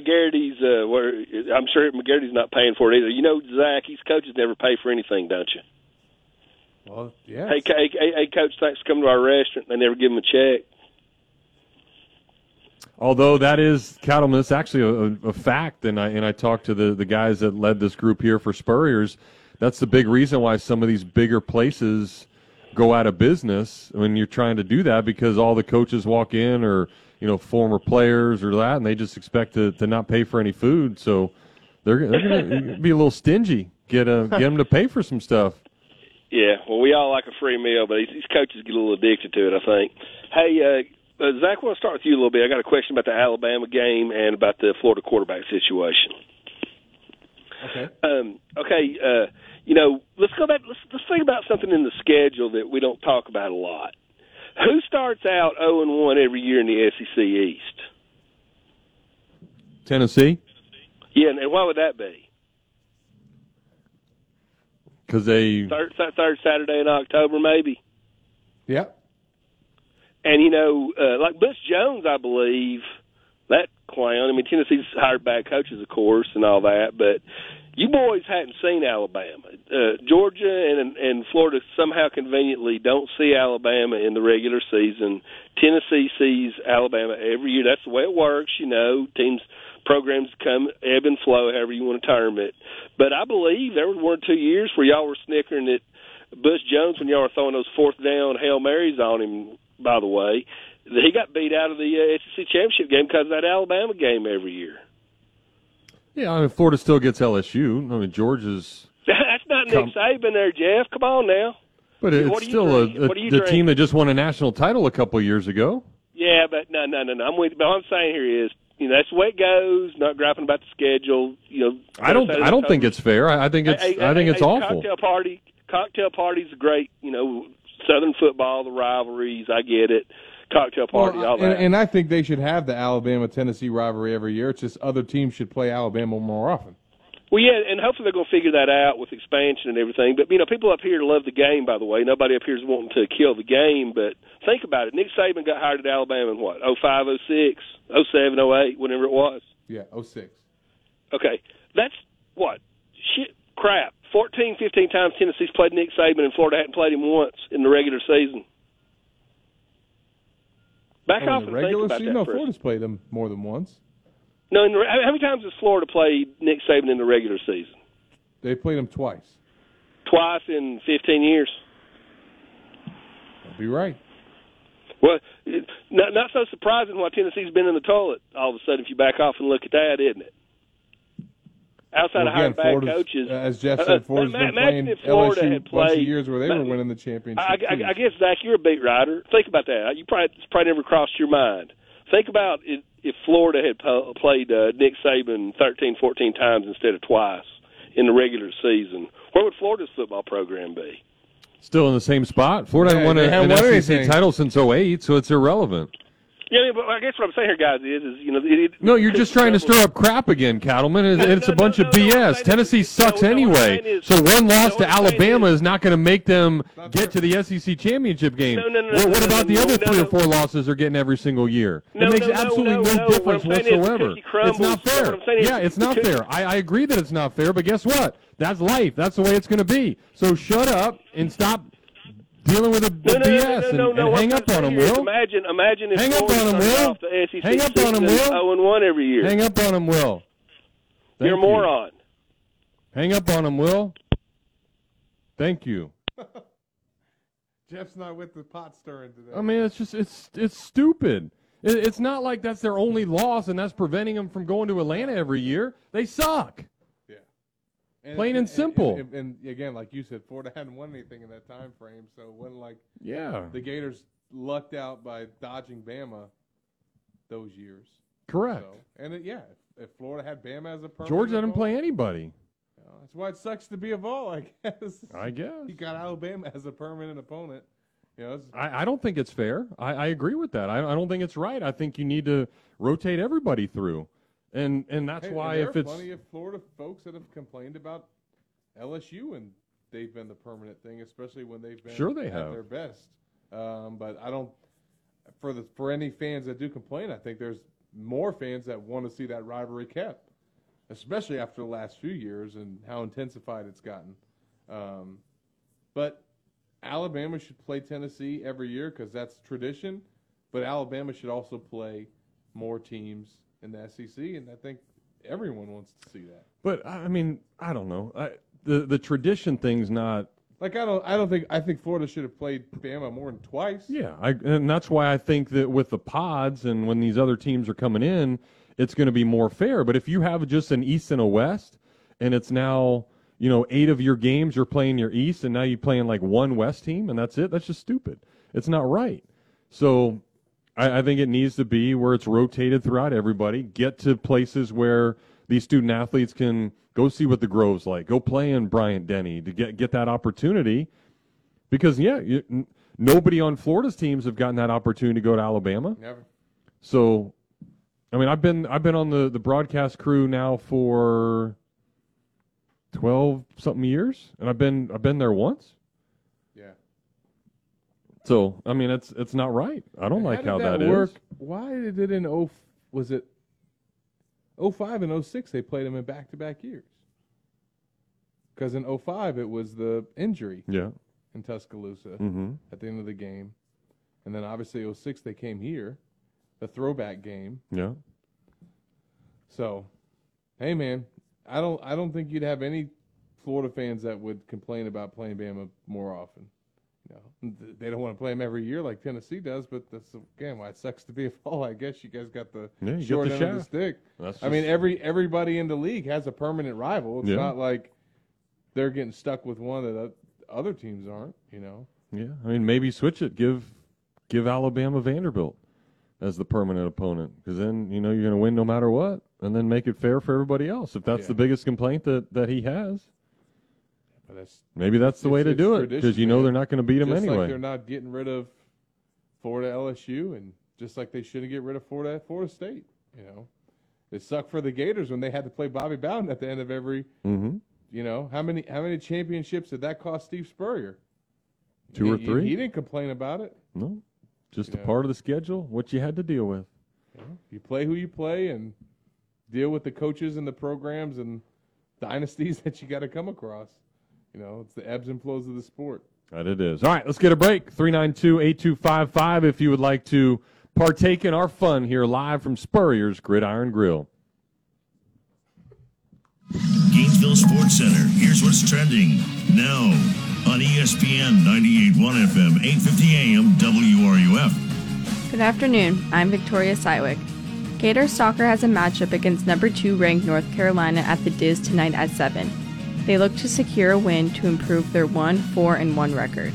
McGarity's, uh, where I'm sure McGarity's not paying for it either. You know, Zach, these coaches never pay for anything, don't you? Well, yeah. Hey, hey, hey, coach, thanks for coming to our restaurant. They never give him a check. Although that is Cattleman, it's actually a, a, fact, and I and I talked to the the guys that led this group here for Spurriers. That's the big reason why some of these bigger places go out of business when you're trying to do that because all the coaches walk in or you know former players or that, and they just expect to, to not pay for any food, so they're they're going to be a little stingy. Get a, get them to pay for some stuff. Yeah, well, we all like a free meal, but these, these coaches get a little addicted to it. I think. Hey, uh, uh, Zach, I want to start with you a little bit. I got a question about the Alabama game and about the Florida quarterback situation. Okay. Um, okay. Uh, you know, let's go back. Let's, let's think about something in the schedule that we don't talk about a lot. Who starts out zero and one every year in the SEC East? Tennessee. Yeah, and why would that be? Because they third, third Saturday in October, maybe. Yep. And you know, uh, like Butch Jones, I believe that clown. I mean, Tennessee's hired bad coaches, of course, and all that, but you boys hadn't seen Alabama. Uh, Georgia and and Florida somehow conveniently don't see Alabama in the regular season. Tennessee sees Alabama every year. That's the way it works, you know. Teams programs come ebb and flow, however you want to term it. But I believe there was one or two years where y'all were snickering at Butch Jones when y'all were throwing those fourth down hail marys on him. By the way, he got beat out of the uh, SEC championship game because of that Alabama game every year. Yeah, I mean Florida still gets LSU. I mean Georgia's. That's not Nick Saban there, Jeff. Come on now. But it's still a, a the team that just won a national title a couple of years ago. Yeah, but no, no, no, no. I'm with. But what I'm saying here is you know that's the way it goes. Not griping about the schedule. You know, I don't. I don't think it's fair. I, I think it's. I think a, it's awful. Cocktail party. Cocktail party's great. You know, Southern football, the rivalries. I get it. Cocktail party, well, all that. And, and I think they should have the Alabama Tennessee rivalry every year. It's just other teams should play Alabama more often. Well, yeah, and hopefully they're going to figure that out with expansion and everything. But you know, people up here love the game. By the way, nobody up here is wanting to kill the game. But think about it: Nick Saban got hired at Alabama in what? Oh five, oh six, oh seven, oh eight, whatever it was. Yeah, oh six. Okay, that's what shit crap. 14, 15 times Tennessee's played Nick Saban, and Florida hadn't played him once in the regular season. Back Oh, off and the think regular about season, that no, Florida's played them more than once. No, in the, how many times has Florida played Nick Saban in the regular season? They played him twice. Twice in 15 years. That'd be right. Well, it, not not so surprising why Tennessee's been in the toilet all of a sudden if you back off and look at that, isn't it? Outside Well, of hiring again, bad coaches, uh, as Jeff uh, said, uh, Florida's ima- been imagine playing if Florida LSU had a bunch of played years where they were winning the championship. I, I. I guess Zach, you're a beat writer. Think about that. You probably it's probably never crossed your mind. Think about it, if Florida had po- played uh, Nick Saban 13, 14 times instead of twice in the regular season. Where would Florida's football program be? Still in the same spot. Florida Yeah, hasn't won a, haven't an won SEC anything. title since 08, so it's irrelevant. Yeah, I mean, but I guess what I'm saying here, guys, is, is you know, it, No, you're just trying to stir up crap again, Cattleman. and It's, a bunch of BS. Tennessee sucks anyway. so one loss to Alabama is not going to make them get to the SEC championship game. No, no, no, what no, what no, about the other no, three no. or four losses they're getting every single year? No, it makes no, no, absolutely no, no, no. Difference whatsoever. It's not fair. Is Yeah, it's not fair. I, I agree that it's not fair, but guess what? That's life. That's the way it's going to be. So shut up and stop dealing with the, the No, no, no, BS no, and, no, no, and hang up on saying them, here is Will. Imagine, imagine if Hang up Florida on 'em, started Will. the SEC Hang up on 'em, season Will. 0 and 1 every year. Hang up on him, Will. Thank You're a you. moron. Hang up on him, Will. Thank you. Jeff's not with the pot stirring today. I mean, it's just it's it's stupid. It, it's not like that's their only loss and that's preventing them from going to Atlanta every year. They suck. Plain and simple. And, and again, like you said, Florida hadn't won anything in that time frame, so it wasn't like Yeah. the Gators lucked out by dodging Bama those years. Correct. So, and it, yeah, if, if Florida had Bama as a permanent Georgia didn't play anybody. well, that's why it sucks to be a ball. I guess. I guess. you got Alabama as a permanent opponent. You know, I, I don't think it's fair. I, I agree with that. I, I don't think it's right. I think you need to rotate everybody through, and and that's Hey, why there if are it's plenty of Florida folks that have complained about LSU and they've been the permanent thing, especially when they've been Sure they at have. their best. Um, but I don't for the for any fans that do complain, I think there's more fans that want to see that rivalry kept, especially after the last few years and how intensified it's gotten. Um, but Alabama should play Tennessee every year because that's tradition. But Alabama should also play more teams in the SEC, and I think everyone wants to see that. But I I mean, I don't know. I, the the tradition thing's not. Like I don't, I don't think I think Florida should have played Bama more than twice. Yeah, I, and that's why I think that with the pods and when these other teams are coming in, it's going to be more fair. But if you have just an East and a West, and it's now you know eight of your games you're playing your East, and now you're playing like one West team, and that's it. That's just stupid. It's not right. So I, I think it needs to be where it's rotated throughout everybody. Get to places where these student athletes can go see what the Grove's like. Go play in Bryant Denny to get get that opportunity. Because yeah, you, nobody on Florida's teams have gotten that opportunity to go to Alabama. Never. So, I mean, I've been I've been on the the broadcast crew now for twelve something years, and I've been I've been there once. So I mean, it's it's not right. I don't like how that that is. work? Why did it in oh was it 05 and 06 they played them in back to back years? Because in 05 it was the injury. Yeah. In Tuscaloosa Mhm. at the end of the game, and then obviously 06 they came here, the throwback game. Yeah. So, hey man, I don't I don't think you'd have any Florida fans that would complain about playing Bama more often. Know, they don't want to play them every year like Tennessee does, but that's again why it sucks to be a fall. I guess you guys got the Yeah, short end of the stick. That's I mean, every everybody in the league has a permanent rival. It's Yeah. not like they're getting stuck with one that other teams aren't. You know, Yeah, I mean, maybe switch it. Give give Alabama Vanderbilt as the permanent opponent, because then you know you're going to win no matter what, and then make it fair for everybody else. If that's Yeah. the biggest complaint that that he has, that's maybe that's the way to do it, because you know man. they're not going to beat them Just anyway. Like they're not getting rid of Florida LSU, and just like they shouldn't get rid of Florida Florida State. You know, it sucked for the Gators when they had to play Bobby Bowden at the end of every. mm-hmm. You know how many how many championships did that cost Steve Spurrier? Two or He- he- three? He, didn't complain about it. No, just a Yeah. part of the schedule. What you had to deal with. You, know, you play who you play and deal with the coaches and the programs and dynasties that you got to come across. You know, it's the ebbs and flows of the sport. That it is. All right, let's get a break. 392 8255 if you would like to partake in our fun here live from Spurrier's Gridiron Grill. Gainesville Sports Center. Here's what's trending now on ESPN 98.1 FM, 8:50 AM, WRUF. Good afternoon. I'm Victoria Sywick. Gator Soccer has a matchup against number 2 ranked North Carolina at the Diz tonight at 7. They look to secure a win to improve their 1 4 and 1 record.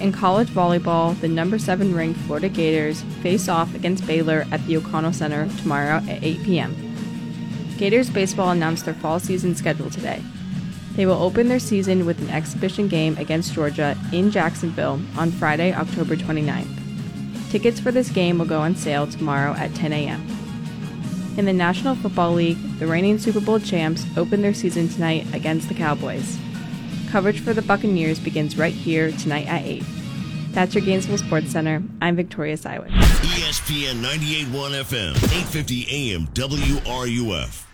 In college volleyball, the number 7 ranked Florida Gators face off against Baylor at the O'Connell Center tomorrow at 8 p.m. Gators baseball announced their fall season schedule today. They will open their season with an exhibition game against Georgia in Jacksonville on Friday, October 29th. Tickets for this game will go on sale tomorrow at 10 a.m. In the National Football League, the reigning Super Bowl champs open their season tonight against the Cowboys. Coverage for the Buccaneers begins right here tonight at 8. That's your Gainesville Sports Center. I'm Victoria Sywick. ESPN 98.1 FM, 8:50 AM, WRUF.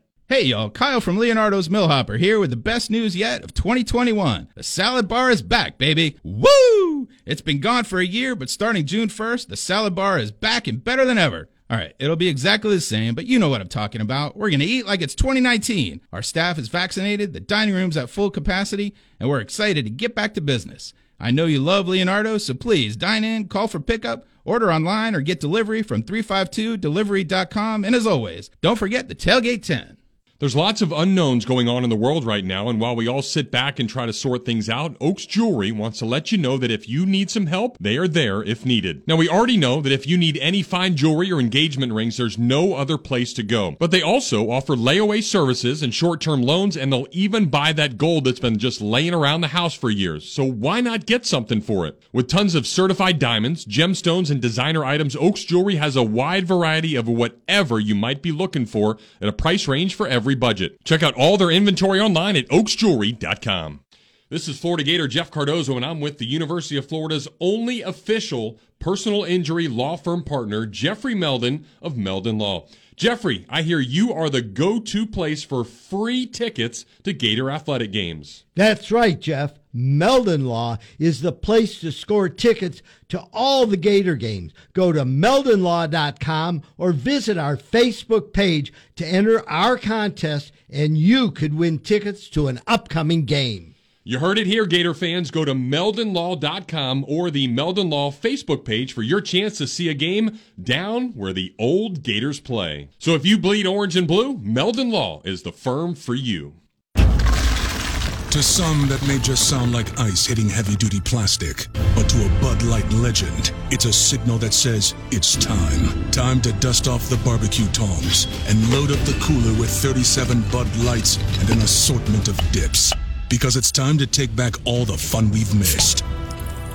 Hey y'all, Kyle from Leonardo's Millhopper here with the best news yet of 2021. The salad bar is back, baby. Woo! It's been gone for a year, but starting June 1st, the salad bar is back and better than ever. All right, it'll be exactly the same, but you know what I'm talking about. We're going to eat like it's 2019. Our staff is vaccinated, the dining room's at full capacity, and we're excited to get back to business. I know you love Leonardo, so please dine in, call for pickup, order online, or get delivery from 352delivery.com. And as always, don't forget the Tailgate 10. There's lots of unknowns going on in the world right now, and while we all sit back and try to sort things out, Oaks Jewelry wants to let you know that if you need some help, they are there if needed. Now, we already know that if you need any fine jewelry or engagement rings, there's no other place to go. But they also offer layaway services and short-term loans, and they'll even buy that gold that's been just laying around the house for years. So why not get something for it? With tons of certified diamonds, gemstones, and designer items, Oaks Jewelry has a wide variety of whatever you might be looking for at a price range for every budget. Check out all their inventory online at oaksjewelry.com. This is Florida Gator Jeff Cardozo, and I'm with the University of Florida's only official personal injury law firm partner, Jeffrey Meldon of Meldon Law. Jeffrey, I hear you are the go to place for free tickets to Gator athletic games. That's right, Jeff. Meldon Law is the place to score tickets to all the Gator games. Go to meldonlaw.com or visit our Facebook page to enter our contest, and you could win tickets to an upcoming game. You heard it here, Gator fans. Go to meldonlaw.com or the Meldon Law Facebook page for your chance to see a game down where the old Gators play. So if you bleed orange and blue, Meldon Law is the firm for you. To some, that may just sound like ice hitting heavy duty plastic. But to a Bud Light legend, it's a signal that says it's time. Time to dust off the barbecue tongs and load up the cooler with 37 Bud Lights and an assortment of dips. Because it's time to take back all the fun we've missed.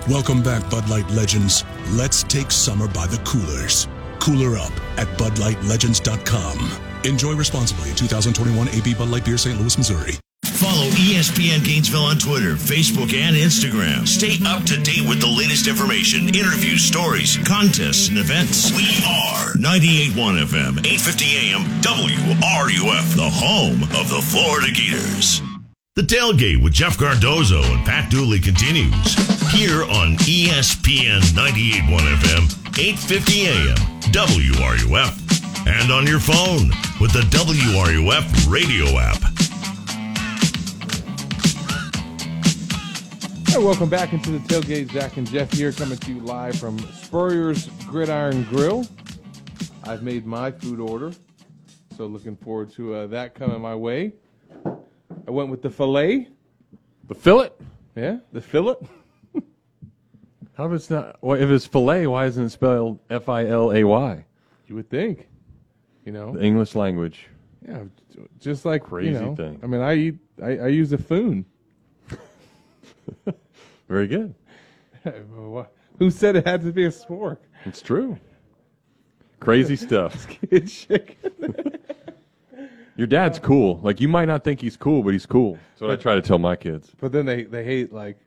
Welcome back, Bud Light legends. Let's take summer by the coolers. Cooler up at BudLightLegends.com. Enjoy responsibly. 2021 AB Bud Light Beer, St. Louis, Missouri. Follow ESPN Gainesville on Twitter, Facebook, and Instagram. Stay up to date with the latest information, interviews, stories, contests, and events. We are 98.1 FM, 8:50 AM, WRUF, the home of the Florida Gators. The tailgate with Jeff Cardozo and Pat Dooley continues here on ESPN 98.1 FM, 8:50 a.m. WRUF, and on your phone with the WRUF radio app. Hey, welcome back into the tailgate. Zach and Jeff here, coming to you live from Spurrier's Gridiron Grill. I've made my food order, so looking forward to uh, that coming my way. I went with the fillet. The fillet? Yeah, the fillet. How if it's not? Well, if it's fillet, why isn't it spelled F I L A Y? You would think, you know, The English language. yeah, just like Crazy you know, thing. I mean, I eat, I, I use a foon. Very good. Who said it had to be a spork? It's true. Crazy stuff. Kid chicken. Your dad's cool. Like you might not think he's cool, but he's cool. That's what I try to tell my kids. But then they, they hate like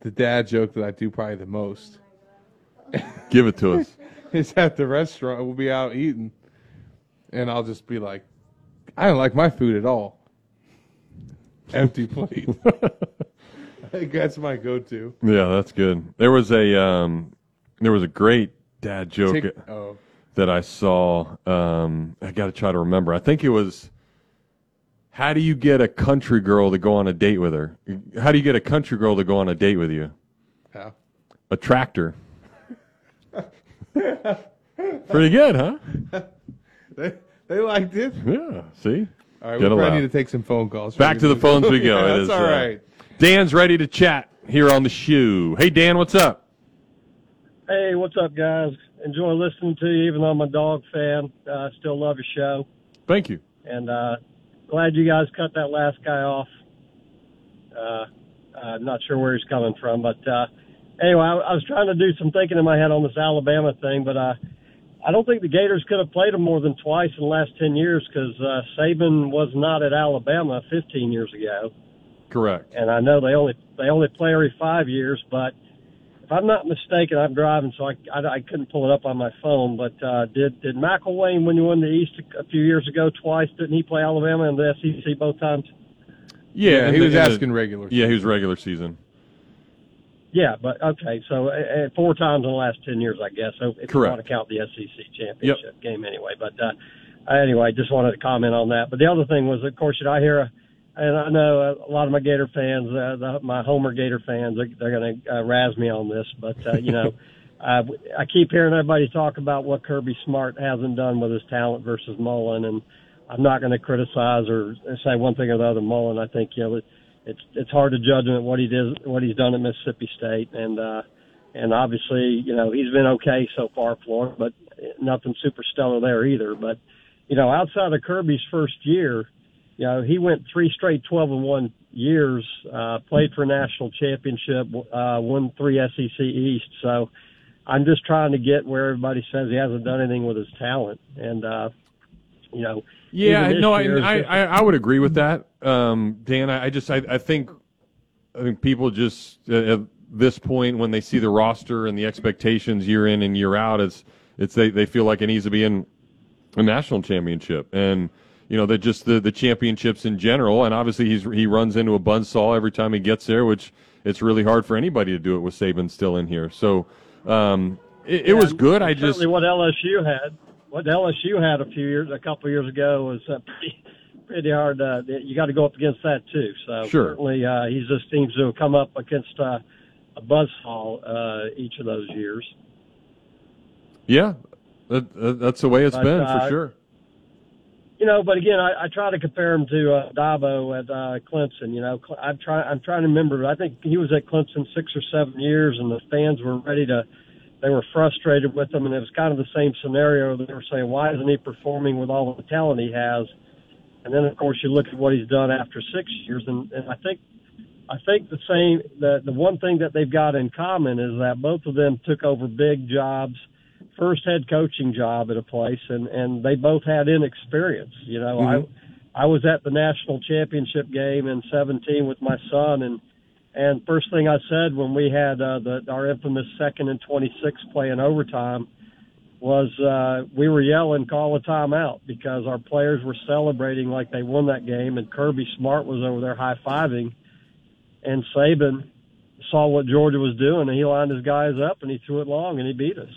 the dad joke that I do probably the most. Give it to us. It's at the restaurant. We'll be out eating, and I'll just be like, I don't like my food at all. Empty plate. I think that's my go-to. Yeah, that's good. There was a um, there was a great dad joke Tick- oh. That I saw. Um, I got to try to remember. I think it was. How do you get a country girl to go on a date with her? How do you get a country girl to go on a date with you? How? A tractor. Pretty good, huh? They they liked it. Yeah. See. All right, Get we a probably laugh. need to take some phone calls. Back to the phones we go. Yeah, that's is, all uh. Dan's ready to chat here on the shoe. Hey, Dan, what's up? Hey, what's up, guys? Enjoy listening to you, even though I'm a dog fan. Uh, still love your show, Thank you. and uh, glad you guys cut that last guy off. Uh, I'm not sure where he's coming from, but uh, anyway, I, I was trying to do some thinking in my head on this Alabama thing, but uh, I don't think the Gators could have played them more than twice in the last ten years because uh, Saban was not at Alabama 15 years ago. Correct. and I know they only they only play every five years. But if I'm not mistaken, I'm driving, so I, I, I couldn't pull it up on my phone. But uh, did did McElwain when you won the East a, a few years ago twice? Didn't he play Alabama in the SEC both times? Yeah, in he the- was in the- asking regular. Yeah, he was regular season. Yeah, but okay, so uh, uh, four times in the last ten years, I guess. So if Correct. you want to count the SEC championship game anyway. But uh, anyway, just wanted to comment on that. But the other thing was, of course, you know, I hear, a, and I know a lot of my Gator fans, uh, the, my Homer Gator fans, they're, they're going to uh, razz me on this, but uh, you know. Uh, I keep hearing everybody talk about what Kirby Smart hasn't done with his talent versus Mullen, and I'm not going to criticize or say one thing or the other. Mullen, I think you know it, it's it's hard to judge him at what he did, what he's done at Mississippi State, and uh, and obviously you know he's been okay so far, Florida, but nothing super stellar there either. But you know outside of Kirby's first year, you know he went three straight 12 and one years, uh, played for a national championship, uh, won three SEC East, so. I'm just trying to get where everybody says he hasn't done anything with his talent, and uh, you know, Yeah, no, I, I, I, I would agree with that, um, Dan. I, I just, I, I think, I think people just uh, at this point when they see the roster and the expectations year in and year out, it's, it's they, they feel like it needs to be in a national championship, and you know, that just the the championships in general, and obviously he's he runs into a buzzsaw every time he gets there, which it's really hard for anybody to do it with Saban still in here. So, um, it, it was good. I just certainly what LSU had, what LSU had a few years, a couple of years ago was uh, pretty, pretty hard. Uh, you got to go up against that too. So Sure. certainly uh, he just seems to come up against uh, a buzzsaw uh, each of those years. yeah, that, that, that's the way it's But, been uh, for sure. You know, but again, I, I try to compare him to uh, Dabo at uh, Clemson. You know, I'm trying. I'm trying to remember. I think he was at Clemson six or seven years, and the fans were ready to. They were frustrated with him, and it was kind of the same scenario. They were saying, "Why isn't he performing with all the talent he has?" And then, of course, you look at what he's done after six years, and, and I think, I think the same. The the one thing that they've got in common is that both of them took over big jobs first head coaching job at a place and and they both had inexperience you know Mhm. i i was at the national championship game in 17 with my son and and first thing i said when we had uh, the our infamous second and 26 play in overtime was uh we were yelling call a timeout because our players were celebrating like they won that game and kirby smart was over there high fiving and saban saw what georgia was doing and he lined his guys up and he threw it long and he beat us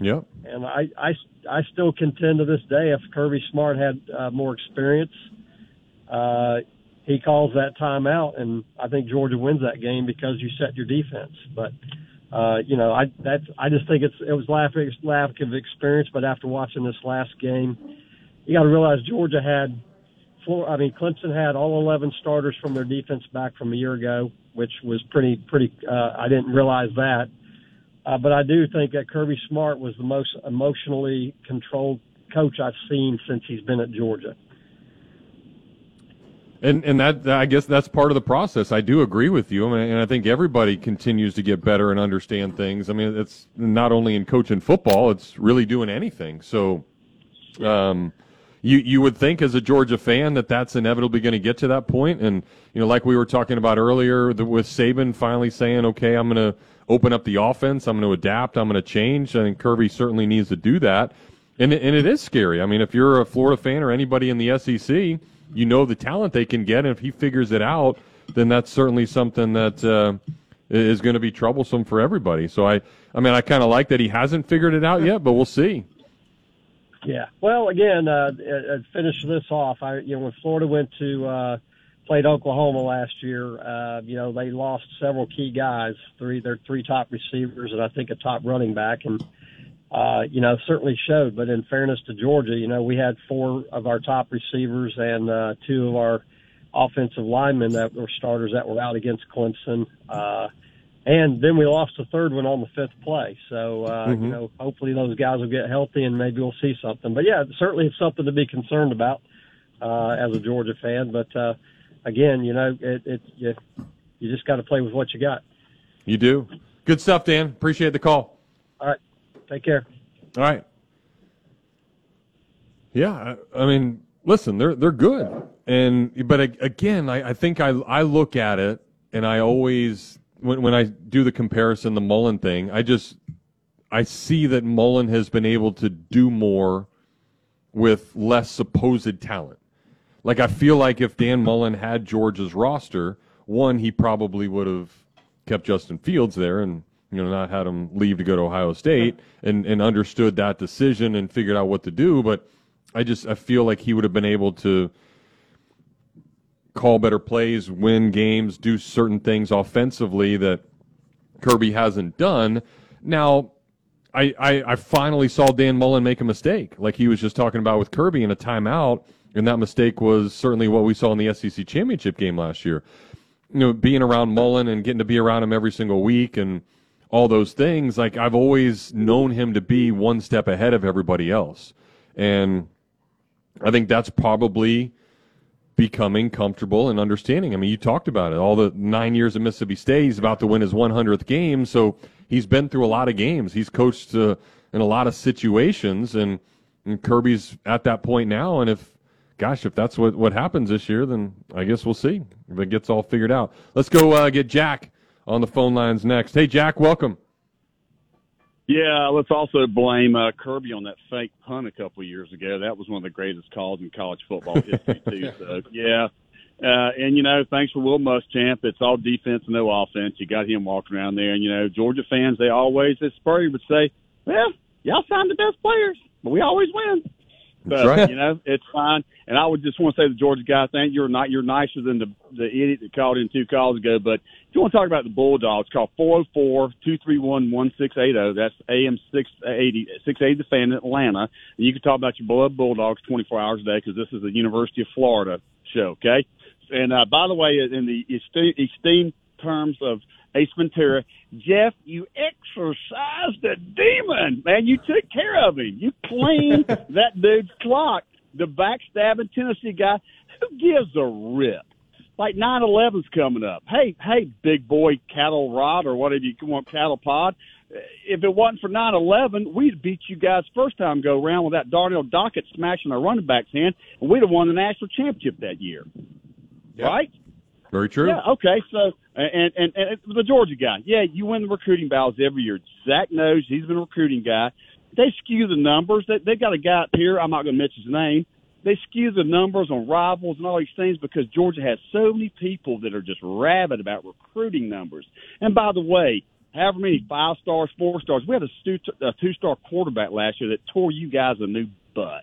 Yep. and I, I, I still contend to this day if Kirby Smart had uh, more experience, uh, he calls that timeout, and I think Georgia wins that game because you set your defense. But uh, you know, I that's I just think it's it was lack lack of experience. But after watching this last game, you got to realize Georgia had four. I mean, Clemson had all 11 starters from their defense back from a year ago, which was pretty pretty. Uh, I didn't realize that. Uh, but I do think that Kirby Smart was the most emotionally controlled coach I've seen since he's been at Georgia. And and that I guess that's part of the process. I do agree with you, I mean, and I think everybody continues to get better and understand things. I mean, it's not only in coaching football; it's really doing anything. So, um, you you would think as a Georgia fan that that's inevitably going to get to that point. And you know, like we were talking about earlier, the, with Saban finally saying, "Okay, I'm going to open up the offense. I'm going to adapt. I'm going to change." I think Kirby certainly needs to do that. And and it is scary. I mean, if you're a Florida fan or anybody in the SEC you know the talent they can get, and if he figures it out, then that's certainly something that uh, is going to be troublesome for everybody. So I, I mean, I kind of like that he hasn't figured it out yet, but we'll see. Yeah. Well, again, uh, uh, finish this off. I, you know, when Florida went to uh, played Oklahoma last year, uh, you know, they lost several key guys, three their three top receivers, and I think a top running back, and uh, you know, certainly showed. But in fairness to Georgia, you know, we had four of our top receivers and uh, two of our offensive linemen that were starters that were out against Clemson. Uh, and then we lost the third one on the fifth play. So, uh, mm-hmm. you know, hopefully those guys will get healthy and maybe we'll see something. But yeah, certainly it's something to be concerned about, uh, as a Georgia fan. But, uh, again, you know, it, it, you, you just got to play with what you got. You do. Good stuff, Dan. Appreciate the call. All right. Take care. All right. Yeah, I mean, listen, they're they're good, and but again, I, I think I I look at it, and I always when when I do the comparison, the Mullen thing, I just I see that Mullen has been able to do more with less supposed talent. Like I feel like if Dan Mullen had Georgia's roster, one he probably would have kept Justin Fields there and you know, not had him leave to go to Ohio State and, and understood that decision and figured out what to do. But I just I feel like he would have been able to call better plays, win games, do certain things offensively that Kirby hasn't done. Now, I, I, I finally saw Dan Mullen make a mistake, like he was just talking about with Kirby in a timeout, and that mistake was certainly what we saw in the SEC championship game last year. You know, being around Mullen and getting to be around him every single week and all those things, like I've always known him to be one step ahead of everybody else. And I think that's probably becoming comfortable and understanding. I mean, you talked about it. All the nine years at Mississippi State, he's about to win his 100th game. So he's been through a lot of games. He's coached uh, in a lot of situations, and, and Kirby's at that point now. And if, gosh, if that's what, what happens this year, then I guess we'll see if it gets all figured out. Let's go uh, get Jack on the phone lines next. Hey, Jack, welcome. Yeah, let's also blame uh, Kirby on that fake punt a couple of years ago. That was one of the greatest calls in college football history, too. So, yeah. Uh, and, you know, thanks for Will Muschamp. It's all defense, no offense. You got him walking around there. And, you know, Georgia fans, they always, as Spurrier would say, well, y'all signed the best players, but we always win. But right. you know, it's fine. And I would just want to say to the Georgia guy, thank you're not you're nicer than the the idiot that called in two calls ago. But if you want to talk about the Bulldogs, call four zero oh four two three one one six eight zero. That's AM six eighty six eighty the fan in Atlanta. And you can talk about your beloved Bulldogs twenty four hours a day because this is the University of Florida show. Okay. And uh, by the way, in the esteemed terms of Ace Ventura, Jeff, you exorcised a demon, man. You took care of him. You cleaned that dude's clock. The backstabbing Tennessee guy, who gives a rip? Like 9/11's coming up. Hey, hey, big boy cattle rod or whatever you want, cattle pod. If it wasn't for 9/11, we'd beat you guys first time go around with that Darnell Dockett smashing our running back's hand, and we'd have won the national championship that year. Yep. Right? Very true. Yeah. Okay. So, and, and and the Georgia guy, yeah, you win the recruiting battles every year. Zach knows he's been a recruiting guy. They skew the numbers. They they got a guy up here. I'm not going to mention his name. They skew the numbers on rivals and all these things because Georgia has so many people that are just rabid about recruiting numbers. And by the way, however many five stars, four stars, we had a, two star quarterback last year that tore you guys a new butt.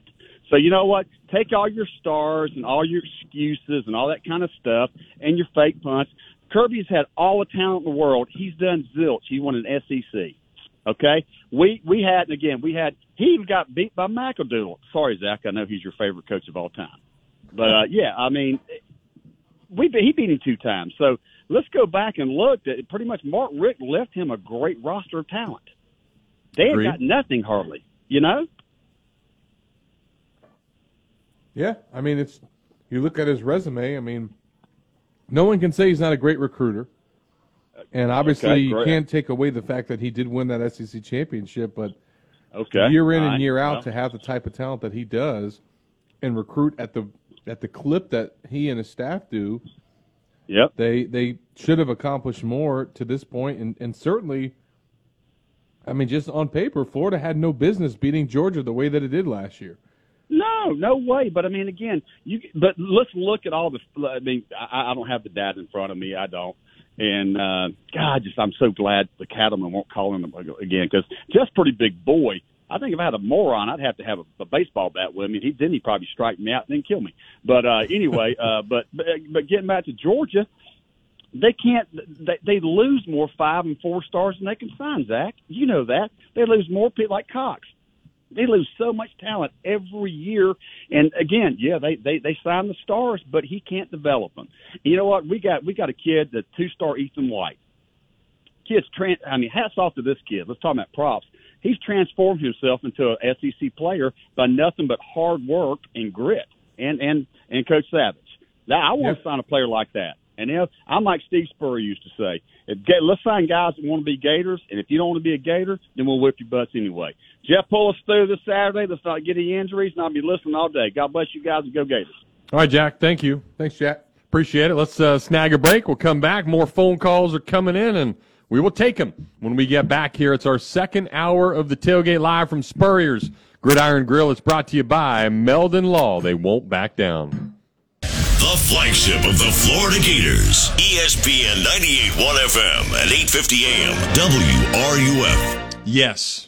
So you know what? Take all your stars and all your excuses and all that kind of stuff and your fake punts. Kirby's had all the talent in the world. He's done zilch. He won an SEC. Okay, we we had and again we had he even got beat by McAdoodle. Sorry, Zach, I know he's your favorite coach of all time, but uh, yeah, I mean, we he beat him two times. So let's go back and look. That pretty much Mark Richt left him a great roster of talent. They ain't Agreed. got nothing hardly, you know. Yeah, I mean, it's you look at his resume. I mean, no one can say he's not a great recruiter, and obviously Okay, you can't take away the fact that he did win that SEC championship. But Okay, year in and year out well. to have the type of talent that he does, and recruit at the at the clip that he and his staff do. Yep. They they should have accomplished more to this point, and and certainly. I mean, just on paper, Florida had no business beating Georgia the way that it did last year. No, no way. But I mean, again, you. But let's look at all the. I mean, I, I don't have the data in front of me. I don't. And uh, God, just I'm so glad the cattlemen won't call him again because just pretty big boy. I think if I had a moron, I'd have to have a, a baseball bat with me. He then he'd probably strike me out and then kill me. But uh, anyway, uh, but, but but getting back to Georgia, they can't. They, they lose more five and four stars than they can sign. Zach, you know that they lose more people like Cox. They lose so much talent every year. And again, yeah, they they they sign the stars, but he can't develop them. You know what? We got we got a kid, the two star Ethan White. Kid's trans. I mean, hats off to this kid. Let's talk about props. He's transformed himself into an SEC player by nothing but hard work and grit. And and and Coach Savage. Now I want to sign a player like that. And if I'm like Steve Spurrier used to say, if, let's find guys that want to be Gators, and if you don't want to be a Gator, then we'll whip your butts anyway. Jeff, pull us through this Saturday. Let's not get any injuries, and I'll be listening all day. God bless you guys, and go Gators. All right, Jack. Thank you. Thanks, Jack. Appreciate it. Let's uh, snag a break. We'll come back. More phone calls are coming in, and we will take them when we get back here. It's our second hour of the tailgate live from Spurrier's Gridiron Grill. It's brought to you by Meldon Law. They won't back down. Flagship of the Florida Gators. ESPN 98.1 FM at 850 AM. WRUF. Yes,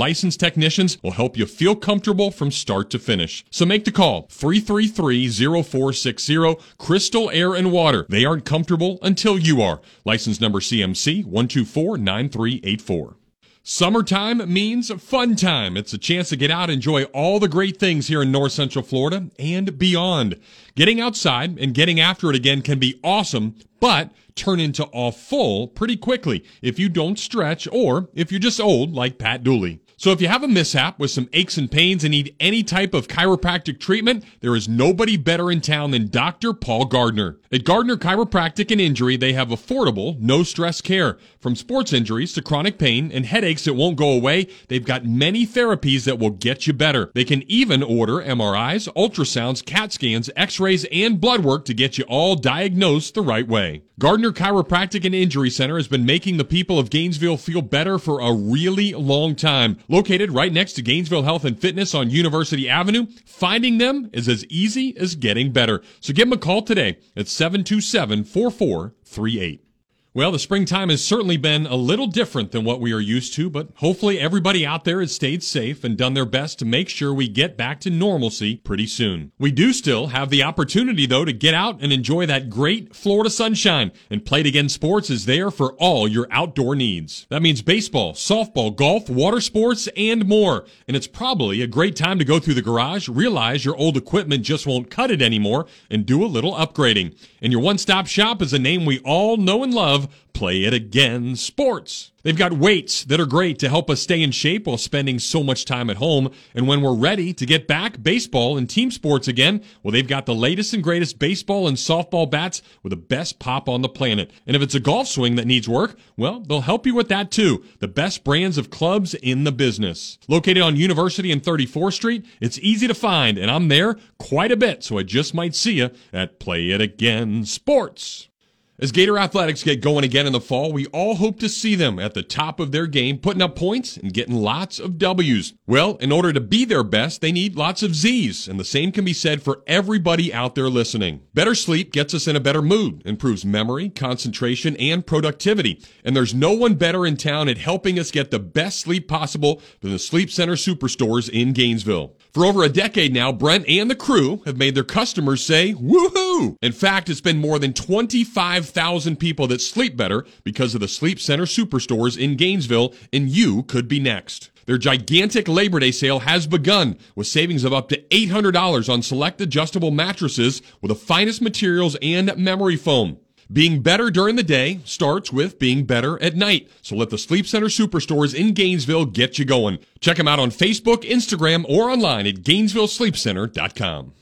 licensed technicians will help you feel comfortable from start to finish. So make the call 333-0460 Crystal Air and Water. They aren't comfortable until you are. License number CMC 1249384. Summertime means fun time. It's a chance to get out and enjoy all the great things here in North Central Florida and beyond. Getting outside and getting after it again can be awesome, but turn into awful pretty quickly if you don't stretch or if you're just old like Pat Dooley. So if you have a mishap with some aches and pains and need any type of chiropractic treatment, there is nobody better in town than Dr. Paul Gardner. At Gardner Chiropractic and Injury, they have affordable, no stress care. From sports injuries to chronic pain and headaches that won't go away, they've got many therapies that will get you better. They can even order MRIs, ultrasounds, CAT scans, x-rays, and blood work to get you all diagnosed the right way. Gardner Chiropractic and Injury Center has been making the people of Gainesville feel better for a really long time. Located right next to Gainesville Health and Fitness on University Avenue, finding them is as easy as getting better. So give them a call today at 727-4438. Well, the springtime has certainly been a little different than what we are used to, but hopefully everybody out there has stayed safe and done their best to make sure we get back to normalcy pretty soon. We do still have the opportunity, though, to get out and enjoy that great Florida sunshine, and Play It Again Sports is there for all your outdoor needs. That means baseball, softball, golf, water sports, and more. And it's probably a great time to go through the garage, realize your old equipment just won't cut it anymore, and do a little upgrading. And your one-stop shop is a name we all know and love, Play It Again Sports. They've got weights that are great to help us stay in shape while spending so much time at home. And when we're ready to get back baseball and team sports again, well, they've got the latest and greatest baseball and softball bats with the best pop on the planet. And if it's a golf swing that needs work, well, they'll help you with that too. The best brands of clubs in the business. Located on University and 34th Street, it's easy to find, and I'm there quite a bit, so I just might see you at Play It Again Sports. As Gator Athletics get going again in the fall, we all hope to see them at the top of their game, putting up points and getting lots of W's. Well, in order to be their best, they need lots of Z's, and the same can be said for everybody out there listening. Better sleep gets us in a better mood, improves memory, concentration, and productivity. And there's no one better in town at helping us get the best sleep possible than the Sleep Center Superstores in Gainesville. For over a decade now, Brent and the crew have made their customers say, woohoo! In fact, it's been more than 25,000 people that sleep better because of the Sleep Center Superstores in Gainesville, and you could be next. Their gigantic Labor Day sale has begun with savings of up to $800 on select adjustable mattresses with the finest materials and memory foam. Being better during the day starts with being better at night. So let the Sleep Center Superstores in Gainesville get you going. Check them out on Facebook, Instagram, or online at GainesvilleSleepCenter.com.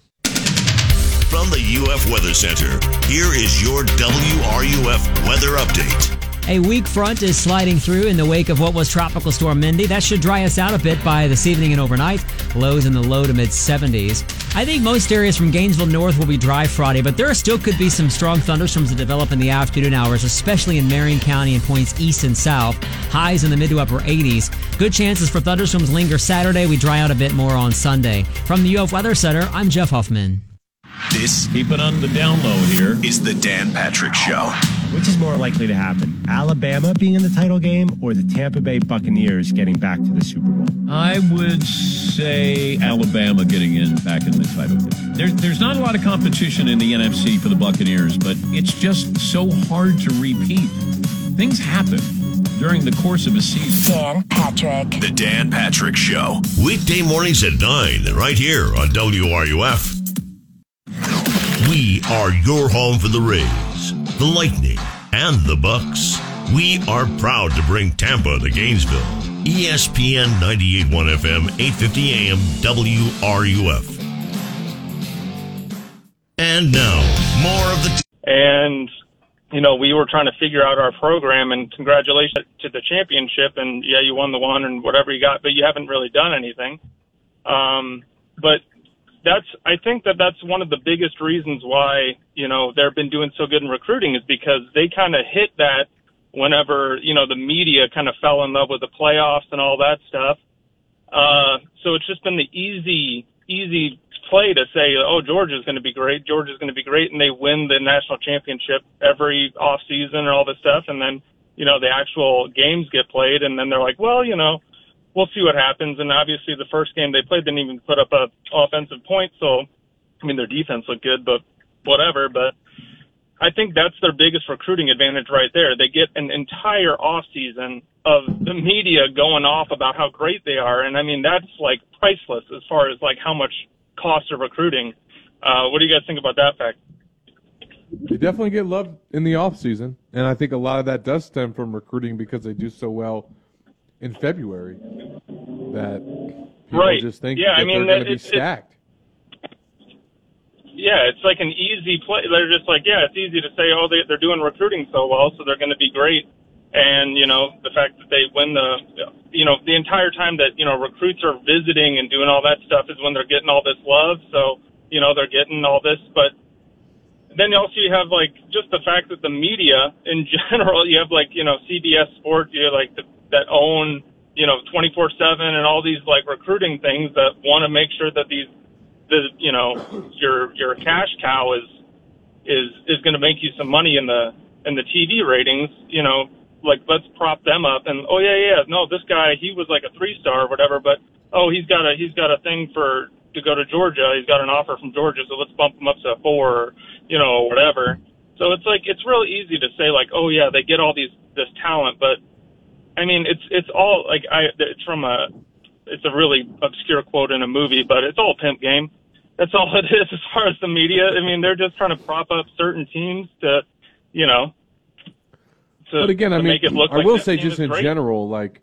From the UF Weather Center, here is your WRUF weather update. A weak front is sliding through in the wake of what was Tropical Storm Mindy. That should dry us out a bit by this evening and overnight. Lows in the low to mid 70s. I think most areas from Gainesville north will be dry Friday, but there still could be some strong thunderstorms to develop in the afternoon hours, especially in Marion County and points east and south. Highs in the mid to upper 80s. Good chances for thunderstorms linger Saturday. We dry out a bit more on Sunday. From the UF Weather Center, I'm Jeff Huffman. This, keep it on the down low here, is the Dan Patrick Show. Which is more likely to happen? Alabama being in the title game or the Tampa Bay Buccaneers getting back to the Super Bowl? I would say Alabama getting in back in the title game. There, there's not a lot of competition in the NFC for the Buccaneers, but it's just so hard to repeat. Things happen during the course of a season. Dan Patrick. The Dan Patrick Show. Weekday mornings at 9, right here on WRUF. We are your home for the Rays, the Lightning, and the Bucks. We are proud to bring Tampa to Gainesville. ESPN 98.1 FM, 850 AM, WRUF. And now, more of the. T- and you know we were trying to figure out our program and congratulations to the championship and yeah you won the one and whatever you got but you haven't really done anything um but that's i think that that's one of the biggest reasons why you know they've been doing so good in recruiting is because they kind of hit that whenever you know the media kind of fell in love with the playoffs and all that stuff. Uh so it's just been the easy easy play to say, oh, Georgia's going to be great, Georgia's going to be great, and they win the national championship every off season and all this stuff, and then you know the actual games get played, and then they're like, well, you know, we'll see what happens. And obviously, the first game they played didn't even put up a offensive point, so I mean their defense looked good, but whatever. But I think that's their biggest recruiting advantage right there. They get an entire off season of the media going off about how great they are, and I mean that's like priceless as far as like how much cost of recruiting. Uh, what do you guys think about that fact? They definitely get love in the off season, and I think a lot of that does stem from recruiting because they do so well in February that people Right. just think Yeah, that I mean, they're going to be it's- it's- stacked. Yeah, it's like an easy play. They're just like, yeah, it's easy to say, oh, they, they're doing recruiting so well, so they're going to be great. And you know, the fact that they win the, you know, the entire time that you know recruits are visiting and doing all that stuff is when they're getting all this love. So you know, they're getting all this, but then also you have like just the fact that the media in general, you have like you know CBS Sports, you have like the, that own you know 24/7 and all these like recruiting things that want to make sure that these the you know your your cash cow is is is going to make you some money in the in the TV ratings. You know, like let's prop them up and oh yeah yeah no this guy he was like a three star or whatever, but oh he's got a he's got a thing for to go to Georgia. He's got an offer from Georgia, so let's bump him up to a four or you know whatever. So it's like it's real easy to say like oh yeah they get all these this talent, but I mean it's it's all like I it's from a it's a really obscure quote in a movie, but it's all pimp game. That's all it is as far as the media. I mean, they're just trying to prop up certain teams to, you know. to, but again, I mean, make it look I like will say just in great. general, like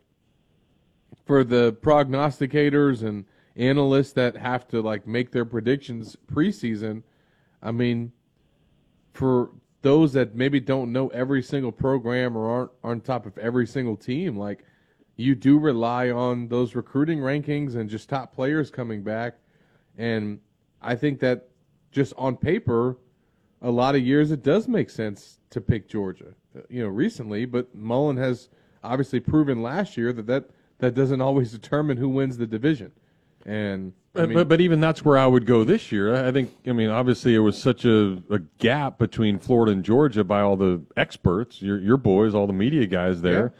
for the prognosticators and analysts that have to like make their predictions preseason, I mean, for those that maybe don't know every single program or aren't on top of every single team, like you do rely on those recruiting rankings and just top players coming back. And I think that just on paper, a lot of years it does make sense to pick Georgia. You know, recently, but Mullen has obviously proven last year that that, that doesn't always determine who wins the division. And I But, mean, but but even that's where I would go this year. I think. I mean, obviously, it was such a, a gap between Florida and Georgia by all the experts, your your boys, all the media guys there,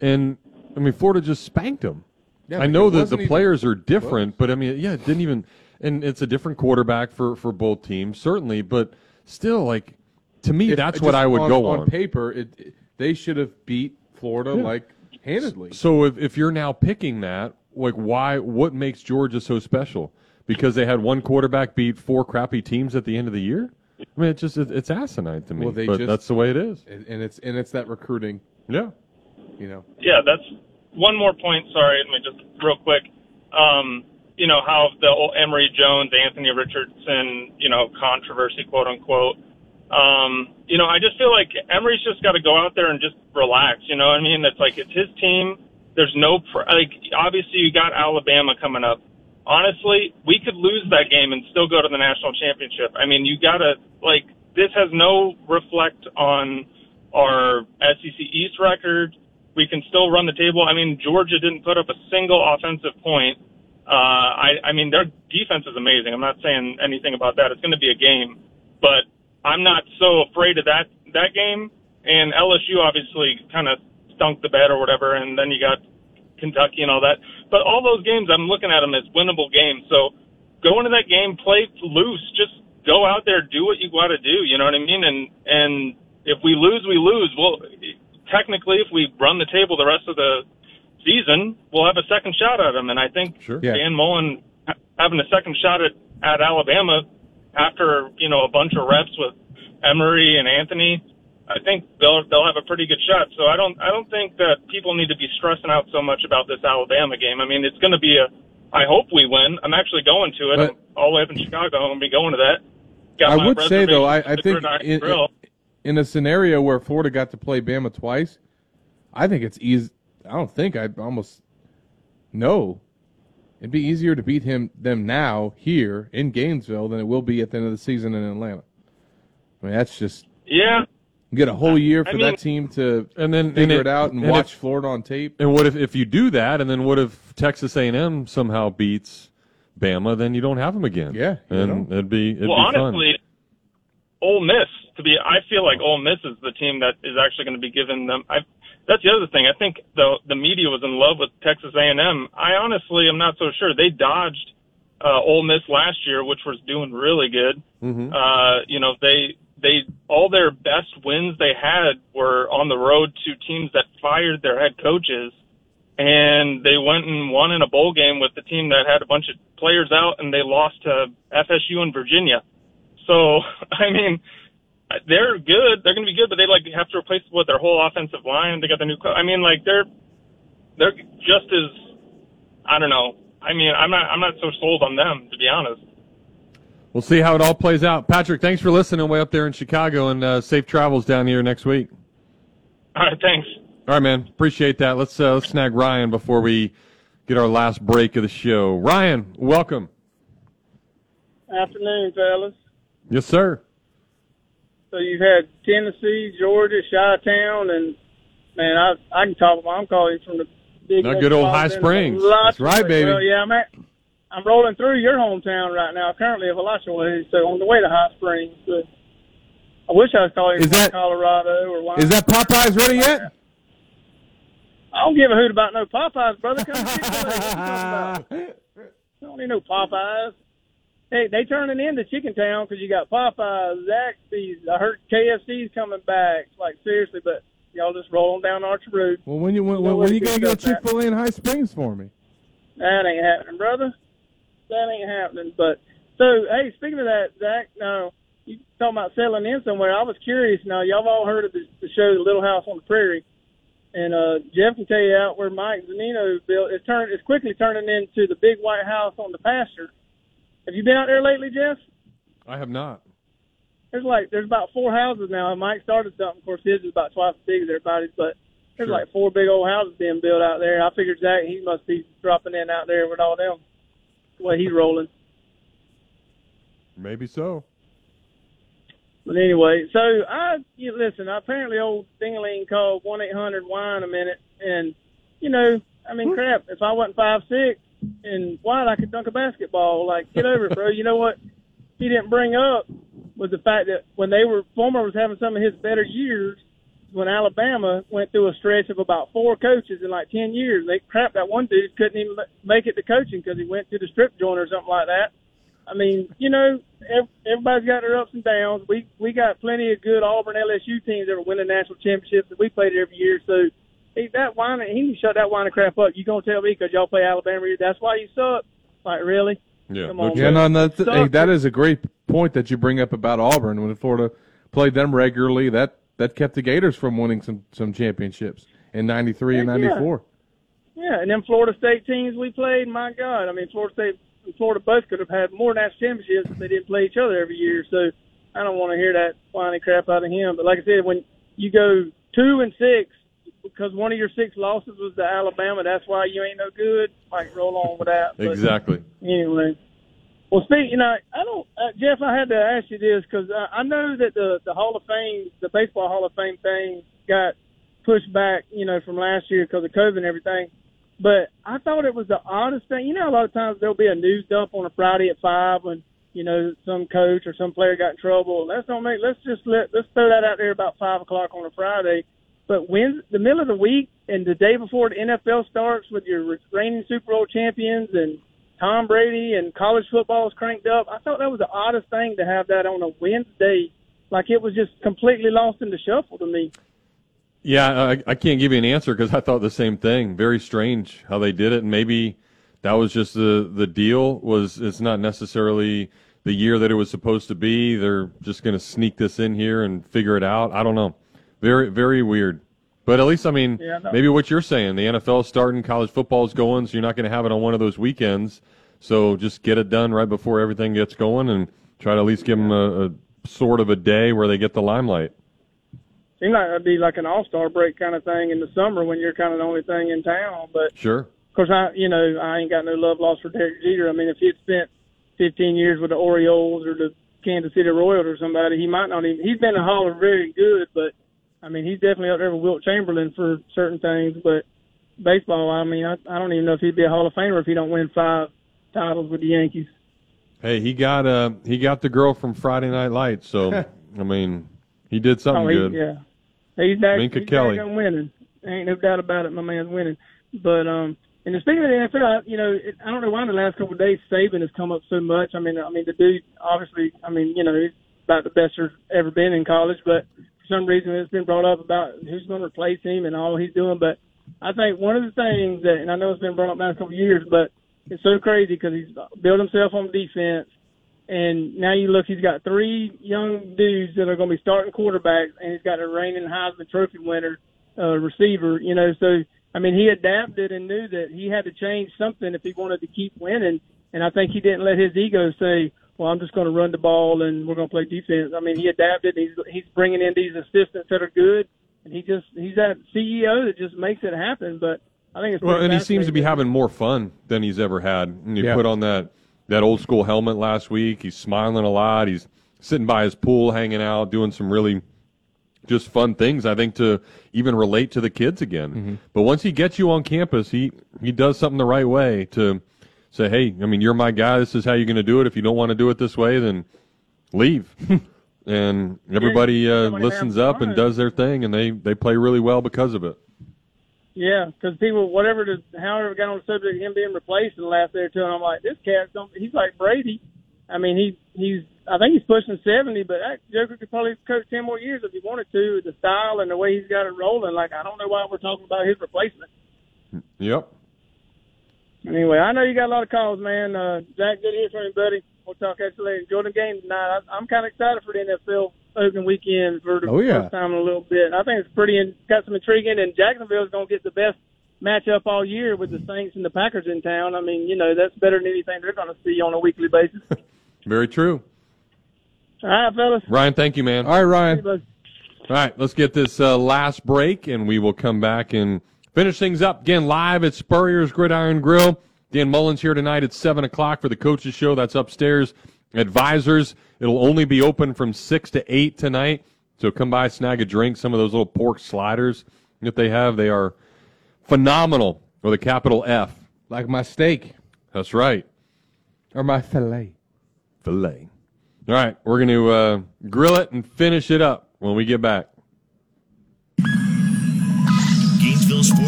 and I mean, Florida just spanked them. Yeah, I know that the players are different, but I mean, yeah, it didn't even. And it's a different quarterback for for both teams, certainly, but still, like to me, if- that's what I would on, go on. on. paper. It, it- they should have beat Florida Yeah. like handedly. So if, if you're now picking that, like why what makes Georgia so special? Because they had one quarterback beat four crappy teams at the end of the year? I mean it's just it's asinine to me. Well, they but just- that's the way it is. and, and it's and it's that recruiting. Yeah, you know. Yeah, that's one more point. Sorry, let me just real quick. Um, you know how the old Emory Jones, Anthony Richardson, you know controversy, quote unquote. Um, you know, I just feel like Emory's just got to go out there and just relax. You know what I mean? It's like it's his team. There's no like obviously you got Alabama coming up. Honestly, we could lose that game and still go to the national championship. I mean, you got to like this has no reflect on our SEC East record. We can still run the table. I mean, Georgia didn't put up a single offensive point. Uh, I, I mean, their defense is amazing. I'm not saying anything about that. It's going to be a game, but I'm not so afraid of that that game. And LSU obviously kind of stunk the bed or whatever, and then you got Kentucky and all that. But all those games, I'm looking at them as winnable games. So go into that game, play loose, just go out there, do what you got to do. You know what I mean? And and if we lose, we lose. Well, technically, if we run the table the rest of the season, we'll have a second shot at them. And I think sure. Yeah. Dan Mullen having a second shot at at Alabama after you know a bunch of reps with Emory and Anthony. I think they'll they'll have a pretty good shot. So I don't I don't think that people need to be stressing out so much about this Alabama game. I mean, it's going to be a. I hope we win. I'm actually going to it. But- I'm all the way up in Chicago. I'm going to be going to that. Got I would say though, I, I think Gridiron in, in a scenario where Florida got to play Bama twice, I think it's easy. I don't think I almost no. It'd be easier to beat him them now here in Gainesville than it will be at the end of the season in Atlanta. I mean, that's just yeah. You get a whole year for I mean- that team to and then figure and it, out and, and watch if- Florida on tape. And what if if you do that, and then what if Texas A&M somehow beats Bama? Then you don't have them again. Yeah, you and it'd be it'd well, be fun. honestly, Ole Miss to be. I feel like Ole Miss is the team that is actually going to be giving them. I. That's the other thing. I think the the media was in love with Texas A&M. I honestly am not so sure. They dodged uh, Ole Miss last year, which was doing really good. Mm-hmm. Uh, you know, they they all their best wins they had were on the road to teams that fired their head coaches, and they went and won in a bowl game with the team that had a bunch of players out, and they lost to FSU and Virginia. So, I mean, they're good. They're going to be good, but they like have to replace what their whole offensive line. They got the new. Co- I mean, like they're they're just as I don't know. I mean, I'm not I'm not so sold on them to be honest. We'll see how it all plays out. Patrick, thanks for listening way up there in Chicago, and uh, safe travels down here next week. All right, thanks. All right, man. Appreciate that. Let's uh, let's snag Ryan before we get our last break of the show. Ryan, welcome. Afternoon, fellas. Yes, sir. So you've had Tennessee, Georgia, Chi-Town, and man, I I can talk. About. I'm calling from the big Now, good old High Springs. Alachua. That's right, baby. Well, yeah, I'm at, I'm rolling through your hometown right now. Currently of Alachua, so on the way to High Springs. So I wish I was calling Is from that- Colorado or Wyoming. Is that Popeyes ready yet? I don't give a hoot about no Popeyes, brother. Come Chick-fil-A. What you talking about? I don't need no Popeyes. Hey, they turning into Chicken Town because you got Popeyes, Zaxby's. I heard KFC's coming back. Like seriously, but y'all just roll on down Archer Road. Well, when you when, You know when, when you to gonna get get Chick Fil A in High Springs for me? That ain't happening, brother. That ain't happening. But so, hey, speaking of that, Zach, no, you talking about settling in somewhere? I was curious. Now, y'all all heard of the, the show, The Little House on the Prairie. And uh, Jeff can tell you out where Mike Zanino built. It's turned. It's quickly turning into the big white house on the pasture. Have you been out there lately, Jeff? I have not. There's like there's about four houses now. Mike started something. Of course, his is about twice as big as everybody's, but there's Sure. like four big old houses being built out there. I figured Zach he must be dropping in out there with all them. Way he's rolling. Maybe so. But anyway, so I you listen. Apparently, old Dingaling called one eight hundred wine a minute, and you know, I mean, crap. If I wasn't five six and wide, I could dunk a basketball. Like, get over it, bro. You know what? He didn't bring up was the fact that when they were Fulmer was having some of his better years, when Alabama went through a stretch of about four coaches in like ten years. They crap that one dude couldn't even make it to coaching because he went to the strip joint or something like that. I mean, you know, everybody's got their ups and downs. We we got plenty of good Auburn LSU teams that are winning national championships that we played every year. So he, that wine, he can shut that wine and crap up. You gonna tell me because y'all play Alabama? That's why you suck. Like really? Yeah. Come on, Yeah, man. no, that's, hey, that is a great point that you bring up about Auburn. When Florida played them regularly, that that kept the Gators from winning some some championships in '93 and Heck yeah. '94. Yeah, and then Florida State teams we played, my God, I mean, Florida State and Florida both could have had more national championships if they didn't play each other every year. So I don't want to hear that whiny crap out of him. But like I said, when you go two and six because one of your six losses was to Alabama, that's why you ain't no good. Like roll on with that. But Exactly. Anyway. Well, speak. You know, I don't, uh, Jeff. I had to ask you this because uh, I know that the the Hall of Fame, the baseball Hall of Fame thing, got pushed back. You know, from last year because of COVID and everything. But I thought it was the oddest thing. You know, a lot of times there'll be a news dump on a Friday at five when you know some coach or some player got in trouble. Let's don't make. Let's just let. Let's throw that out there about five o'clock on a Friday. But when the middle of the week and the day before the NFL starts with your reigning Super Bowl champions and Tom Brady and college football is cranked up, I thought that was the oddest thing to have that on a Wednesday. Like it was just completely lost in the shuffle to me. Yeah, I, I can't give you an answer because I thought the same thing. Very strange how they did it, and maybe that was just the the deal. Was it's not necessarily the year that it was supposed to be. They're just going to sneak this in here and figure it out. I don't know. Very very weird. But at least I mean, Yeah, no. maybe what you're saying, the NFL's starting, college football's going, so you're not going to have it on one of those weekends. So just get it done right before everything gets going, and try to at least give them a, a sort of a day where they get the limelight. Seems like it'd be like an all star break kind of thing in the summer when you're kind of the only thing in town. But Sure. of course, I you know I ain't got no love lost for Derek Jeter. I mean, if he had spent 15 years with the Orioles or the Kansas City Royals or somebody, he might not even. He's been a Hall of very good, but I mean, he's definitely up there with Wilt Chamberlain for certain things. But baseball, I mean, I, I don't even know if he'd be a Hall of Famer if he don't win five titles with the Yankees. Hey, he got uh he got the girl from Friday Night Lights, so I mean he did something oh, he, good. yeah, he's back. Minka he's Kelly. back winning. Ain't no doubt about it. My man's winning. But um, and speaking of the NFL, you know, it, I don't know why in the last couple of days Saban has come up so much. I mean, I mean the dude obviously, I mean, you know, he's about the best there's ever been in college, but for some reason it's been brought up about who's going to replace him and all he's doing. But I think one of the things that, and I know it's been brought up the last couple of years, but it's so crazy because he's built himself on defense. And now you look, he's got three young dudes that are going to be starting quarterbacks, and he's got a reigning Heisman Trophy winner uh, receiver. You know, so I mean, he adapted and knew that he had to change something if he wanted to keep winning. And I think he didn't let his ego say, "Well, I'm just going to run the ball and we're going to play defense." I mean, he adapted. He's he's bringing in these assistants that are good, and he just he's that CEO that just makes it happen. But I think it's Well, and he seems to be having more fun than he's ever had. And you Yeah. put on that that old school helmet last week. He's smiling a lot. He's sitting by his pool, hanging out, doing some really just fun things. I think to even relate to the kids again. Mm-hmm. But once he gets you on campus, he he does something the right way to say, "Hey, I mean, you're my guy. This is how you're going to do it. If you don't want to do it this way, then leave." and everybody uh, listens up and does their thing, and they they play really well because of it. Yeah, because people, whatever, the, however, got on the subject of him being replaced in the last day or two, and I'm like, this cat's don't. He's like Brady. I mean, he he's. I think he's pushing seventy, but that Joker could probably coach ten more years if he wanted to. The style and the way he's got it rolling, like I don't know why we're talking about his replacement. Yep. Anyway, I know you got a lot of calls, man. Uh, Zach, good to hear from you, buddy. We'll talk at you later. Enjoy the game tonight. I, I'm kind of excited for the NFL opening weekend for the Oh, yeah. first time in a little bit. I think it's pretty in, got some intriguing, and Jacksonville's going to get the best matchup all year with the Saints and the Packers in town. I mean, you know, that's better than anything they're going to see on a weekly basis. Very true. All right, fellas. Ryan, thank you, man. All right, Ryan. All right, let's get this uh, last break, and we will come back and finish things up again live at Spurrier's Gridiron Grill. Dan Mullen's here tonight at seven o'clock for the coaches show. That's upstairs. Advisors. It'll only be open from six to eight tonight. So come by, snag a drink. Some of those little pork sliders that they have, they are phenomenal. With a capital F. Like my steak. That's right. Or my filet. Filet. All right, we're going to uh, grill it and finish it up when we get back.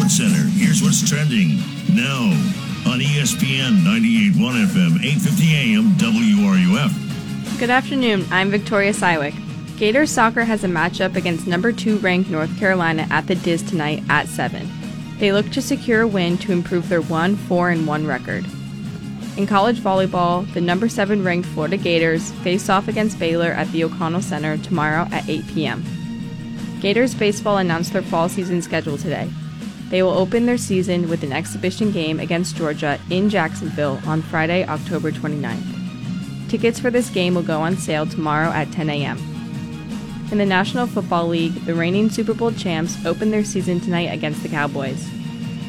Center. Here's what's trending now on ESPN 98.1 FM, 8:50 AM, WRUF. Good afternoon. I'm Victoria Sywick. Gators soccer has a matchup against number two ranked North Carolina at the Diz tonight at 7. They look to secure a win to improve their 1 4 and 1 record. In college volleyball, the number 7 ranked Florida Gators face off against Baylor at the O'Connell Center tomorrow at 8 p.m. Gators baseball announced their fall season schedule today. They will open their season with an exhibition game against Georgia in Jacksonville on Friday, October 29th. Tickets for this game will go on sale tomorrow at 10 a.m. In the National Football League, the reigning Super Bowl champs open their season tonight against the Cowboys.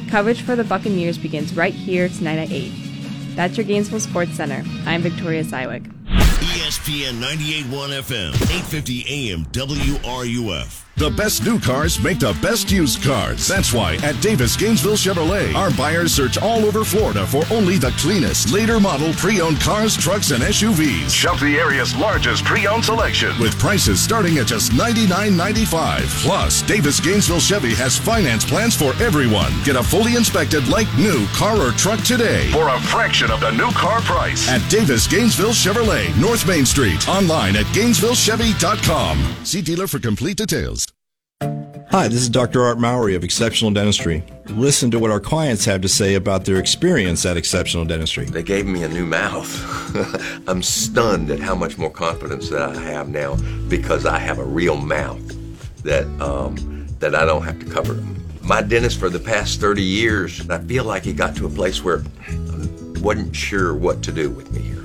Coverage for the Buccaneers begins right here tonight at 8. That's your Gainesville Sports Center. I'm Victoria Sywick. ESPN 98.1 FM, 8:50 AM, WRUF. The best new cars make the best used cars. That's why at Davis Gainesville Chevrolet, our buyers search all over Florida for only the cleanest, later model pre-owned cars, trucks, and SUVs. Shop the area's largest pre-owned selection with prices starting at just $99.95. Plus, Davis Gainesville Chevy has finance plans for everyone. Get a fully inspected, like new car or truck today for a fraction of the new car price at Davis Gainesville Chevrolet, North Main Street. Online at GainesvilleChevy.com. See dealer for complete details. Hi, this is Dr. Art Mowry of Exceptional Dentistry. Listen to what our clients have to say about their experience at Exceptional Dentistry. They gave me a new mouth. I'm stunned at how much more confidence that I have now because I have a real mouth that um, that I don't have to cover. My dentist for the past 30 years, I feel like he got to a place where I wasn't sure what to do with me here.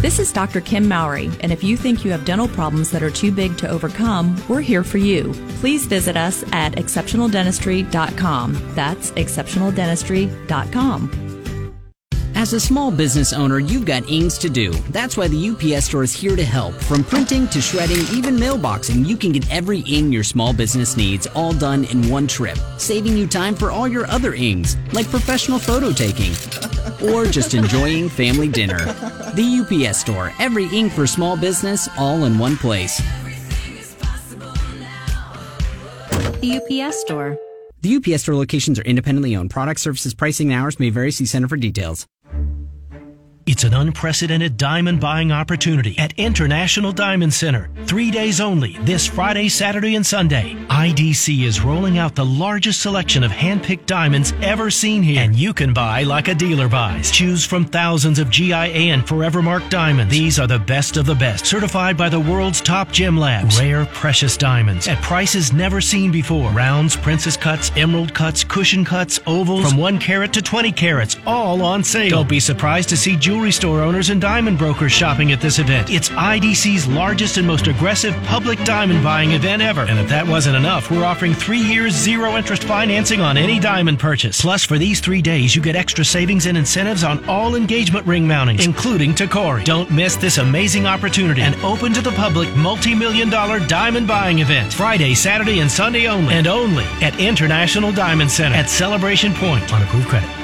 This is Dr. Kim Mowry, and if you think you have dental problems that are too big to overcome, we're here for you. Please visit us at exceptionaldentistry.com. That's exceptionaldentistry.com. As a small business owner, you've got ings to do. That's why the UPS store is here to help. From printing to shredding, even mailboxing, you can get every ing your small business needs all done in one trip, saving you time for all your other ings, like professional photo taking or just enjoying family dinner. The UPS store, every ink for small business, all in one place. The UPS store. The UPS store locations are independently owned. Product services, pricing, and hours may vary. See Center for details. It's an unprecedented diamond buying opportunity at International Diamond Center. Three days only, this Friday, Saturday, and Sunday. IDC is rolling out the largest selection of hand-picked diamonds ever seen here. And you can buy like a dealer buys. Choose from thousands of GIA and Forevermark diamonds. These are the best of the best, certified by the world's top gem labs. Rare, precious diamonds at prices never seen before. Rounds, princess cuts, emerald cuts, cushion cuts, ovals, from 1 carat to 20 carats, all on sale. Don't be surprised to see jewelry store owners and diamond brokers shopping at this event. It's IDC's largest and most aggressive public diamond buying event ever. And if that wasn't enough, we're offering three years zero interest financing on any diamond purchase. Plus, for these three days, you get extra savings and incentives on all engagement ring mountings, including Tacori. Don't miss this amazing opportunity and open to the public multi-million dollar diamond buying event. Friday, Saturday, and Sunday only. And only at International Diamond Center at Celebration Point on approved credit.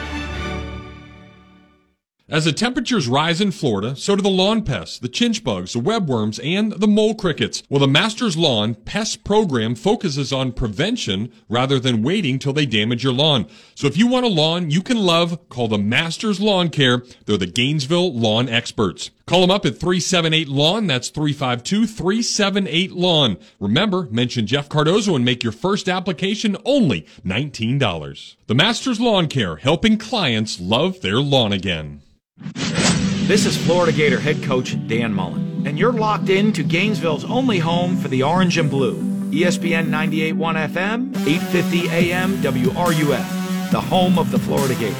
As the temperatures rise in Florida, so do the lawn pests, the chinch bugs, the webworms, and the mole crickets. Well, the Masters Lawn Pest Program focuses on prevention rather than waiting till they damage your lawn. So if you want a lawn you can love, call the Masters Lawn Care. They're the Gainesville lawn experts. Call them up at 378 Lawn. That's 352 378 Lawn. Remember, mention Jeff Cardozo and make your first application only $19. The Masters Lawn Care, helping clients love their lawn again. This is Florida Gator head coach Dan Mullen, and you're locked in to Gainesville's only home for the orange and blue. ESPN 98.1 FM, 850 AM WRUF, the home of the Florida Gators.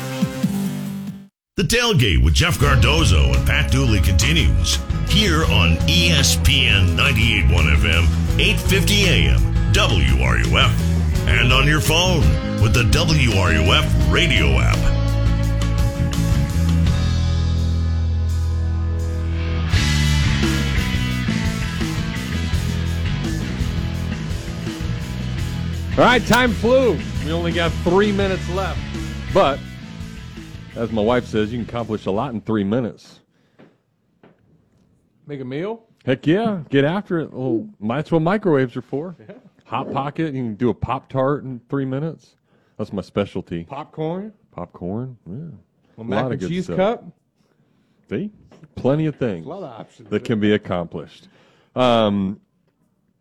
The tailgate with Jeff Cardozo and Pat Dooley continues here on ESPN 98.1 FM, 850 AM, WRUF, and on your phone with the WRUF radio app. All right, time flew. We only got three minutes left. But, as my wife says, you can accomplish a lot in three minutes. Make a meal? Heck yeah, get after it. Well, that's what microwaves are for. Hot pocket, you can do a Pop Tart in three minutes. That's my specialty. Popcorn? Popcorn, yeah. A mac and cheese cup? See? Plenty of things A lot of options that can be accomplished. Um,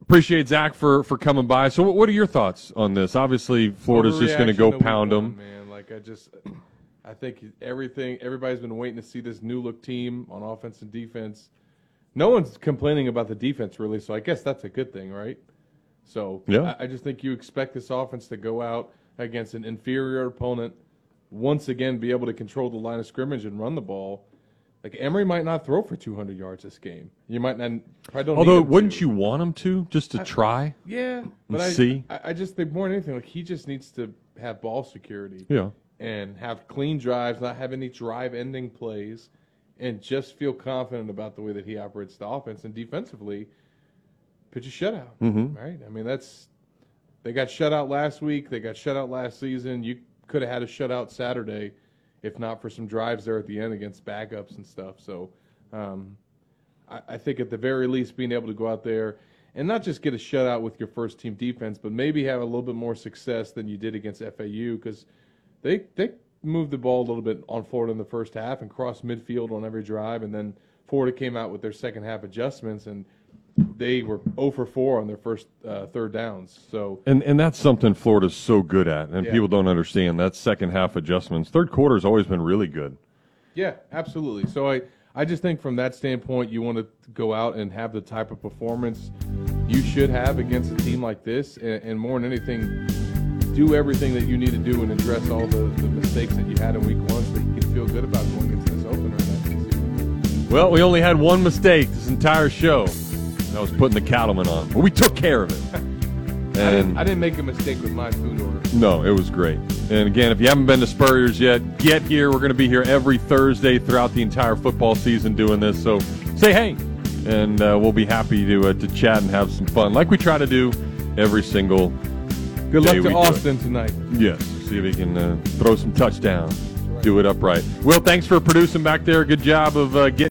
appreciate Zach for, for coming by. So, what, what are your thoughts on this? Obviously, Florida's just going to go pound them. Man, like I just, I think everything. Everybody's been waiting to see this new look team on offense and defense. No one's complaining about the defense really, so I guess that's a good thing, right? So Yeah. I, I just think you expect this offense to go out against an inferior opponent, once again be able to control the line of scrimmage and run the ball. Like Emory might not throw for 200 yards this game. You might not. Probably don't. Although, him to. wouldn't you want him to just to try? Yeah, but I, see. I, I just think more than anything, like he just needs to have ball security. Yeah. and have clean drives, not have any drive-ending plays, and just feel confident about the way that he operates the offense and defensively. Pitch a shutout, Mhm. right? I mean, that's they got shut out last week. They got shut out last season. You could have had a shutout Saturday, if not for some drives there at the end against backups and stuff. So, um, I, I think at the very least, being able to go out there and not just get a shutout with your first team defense, but maybe have a little bit more success than you did against FAU because they they moved the ball a little bit on Florida in the first half and crossed midfield on every drive, and then Florida came out with their second half adjustments and they were 0 for 4 on their first uh, third downs. So And and that's something Florida's so good at, and Yeah. people don't understand that second half adjustments. Third quarter's always been really good. Yeah, absolutely. So I, I just think from that standpoint, you want to go out and have the type of performance you should have against a team like this, and, and more than anything, do everything that you need to do and address all the, the mistakes that you had in week one, so you can feel good about going into this opener. Well, we only had one mistake this entire show. That was putting the cattleman on, but we took care of it. I didn't, And I didn't make a mistake with my food order. no, it was great. And again, if you haven't been to Spurrier's yet, get here. We're going to be here every Thursday throughout the entire football season doing this. So say hey, and uh, we'll be happy to uh, to chat and have some fun, like we try to do every single. Good luck to we do it. Austin tonight. Yes, see if he can uh, throw some touchdowns, do it upright. Will, thanks for producing back there. Good job of uh, getting.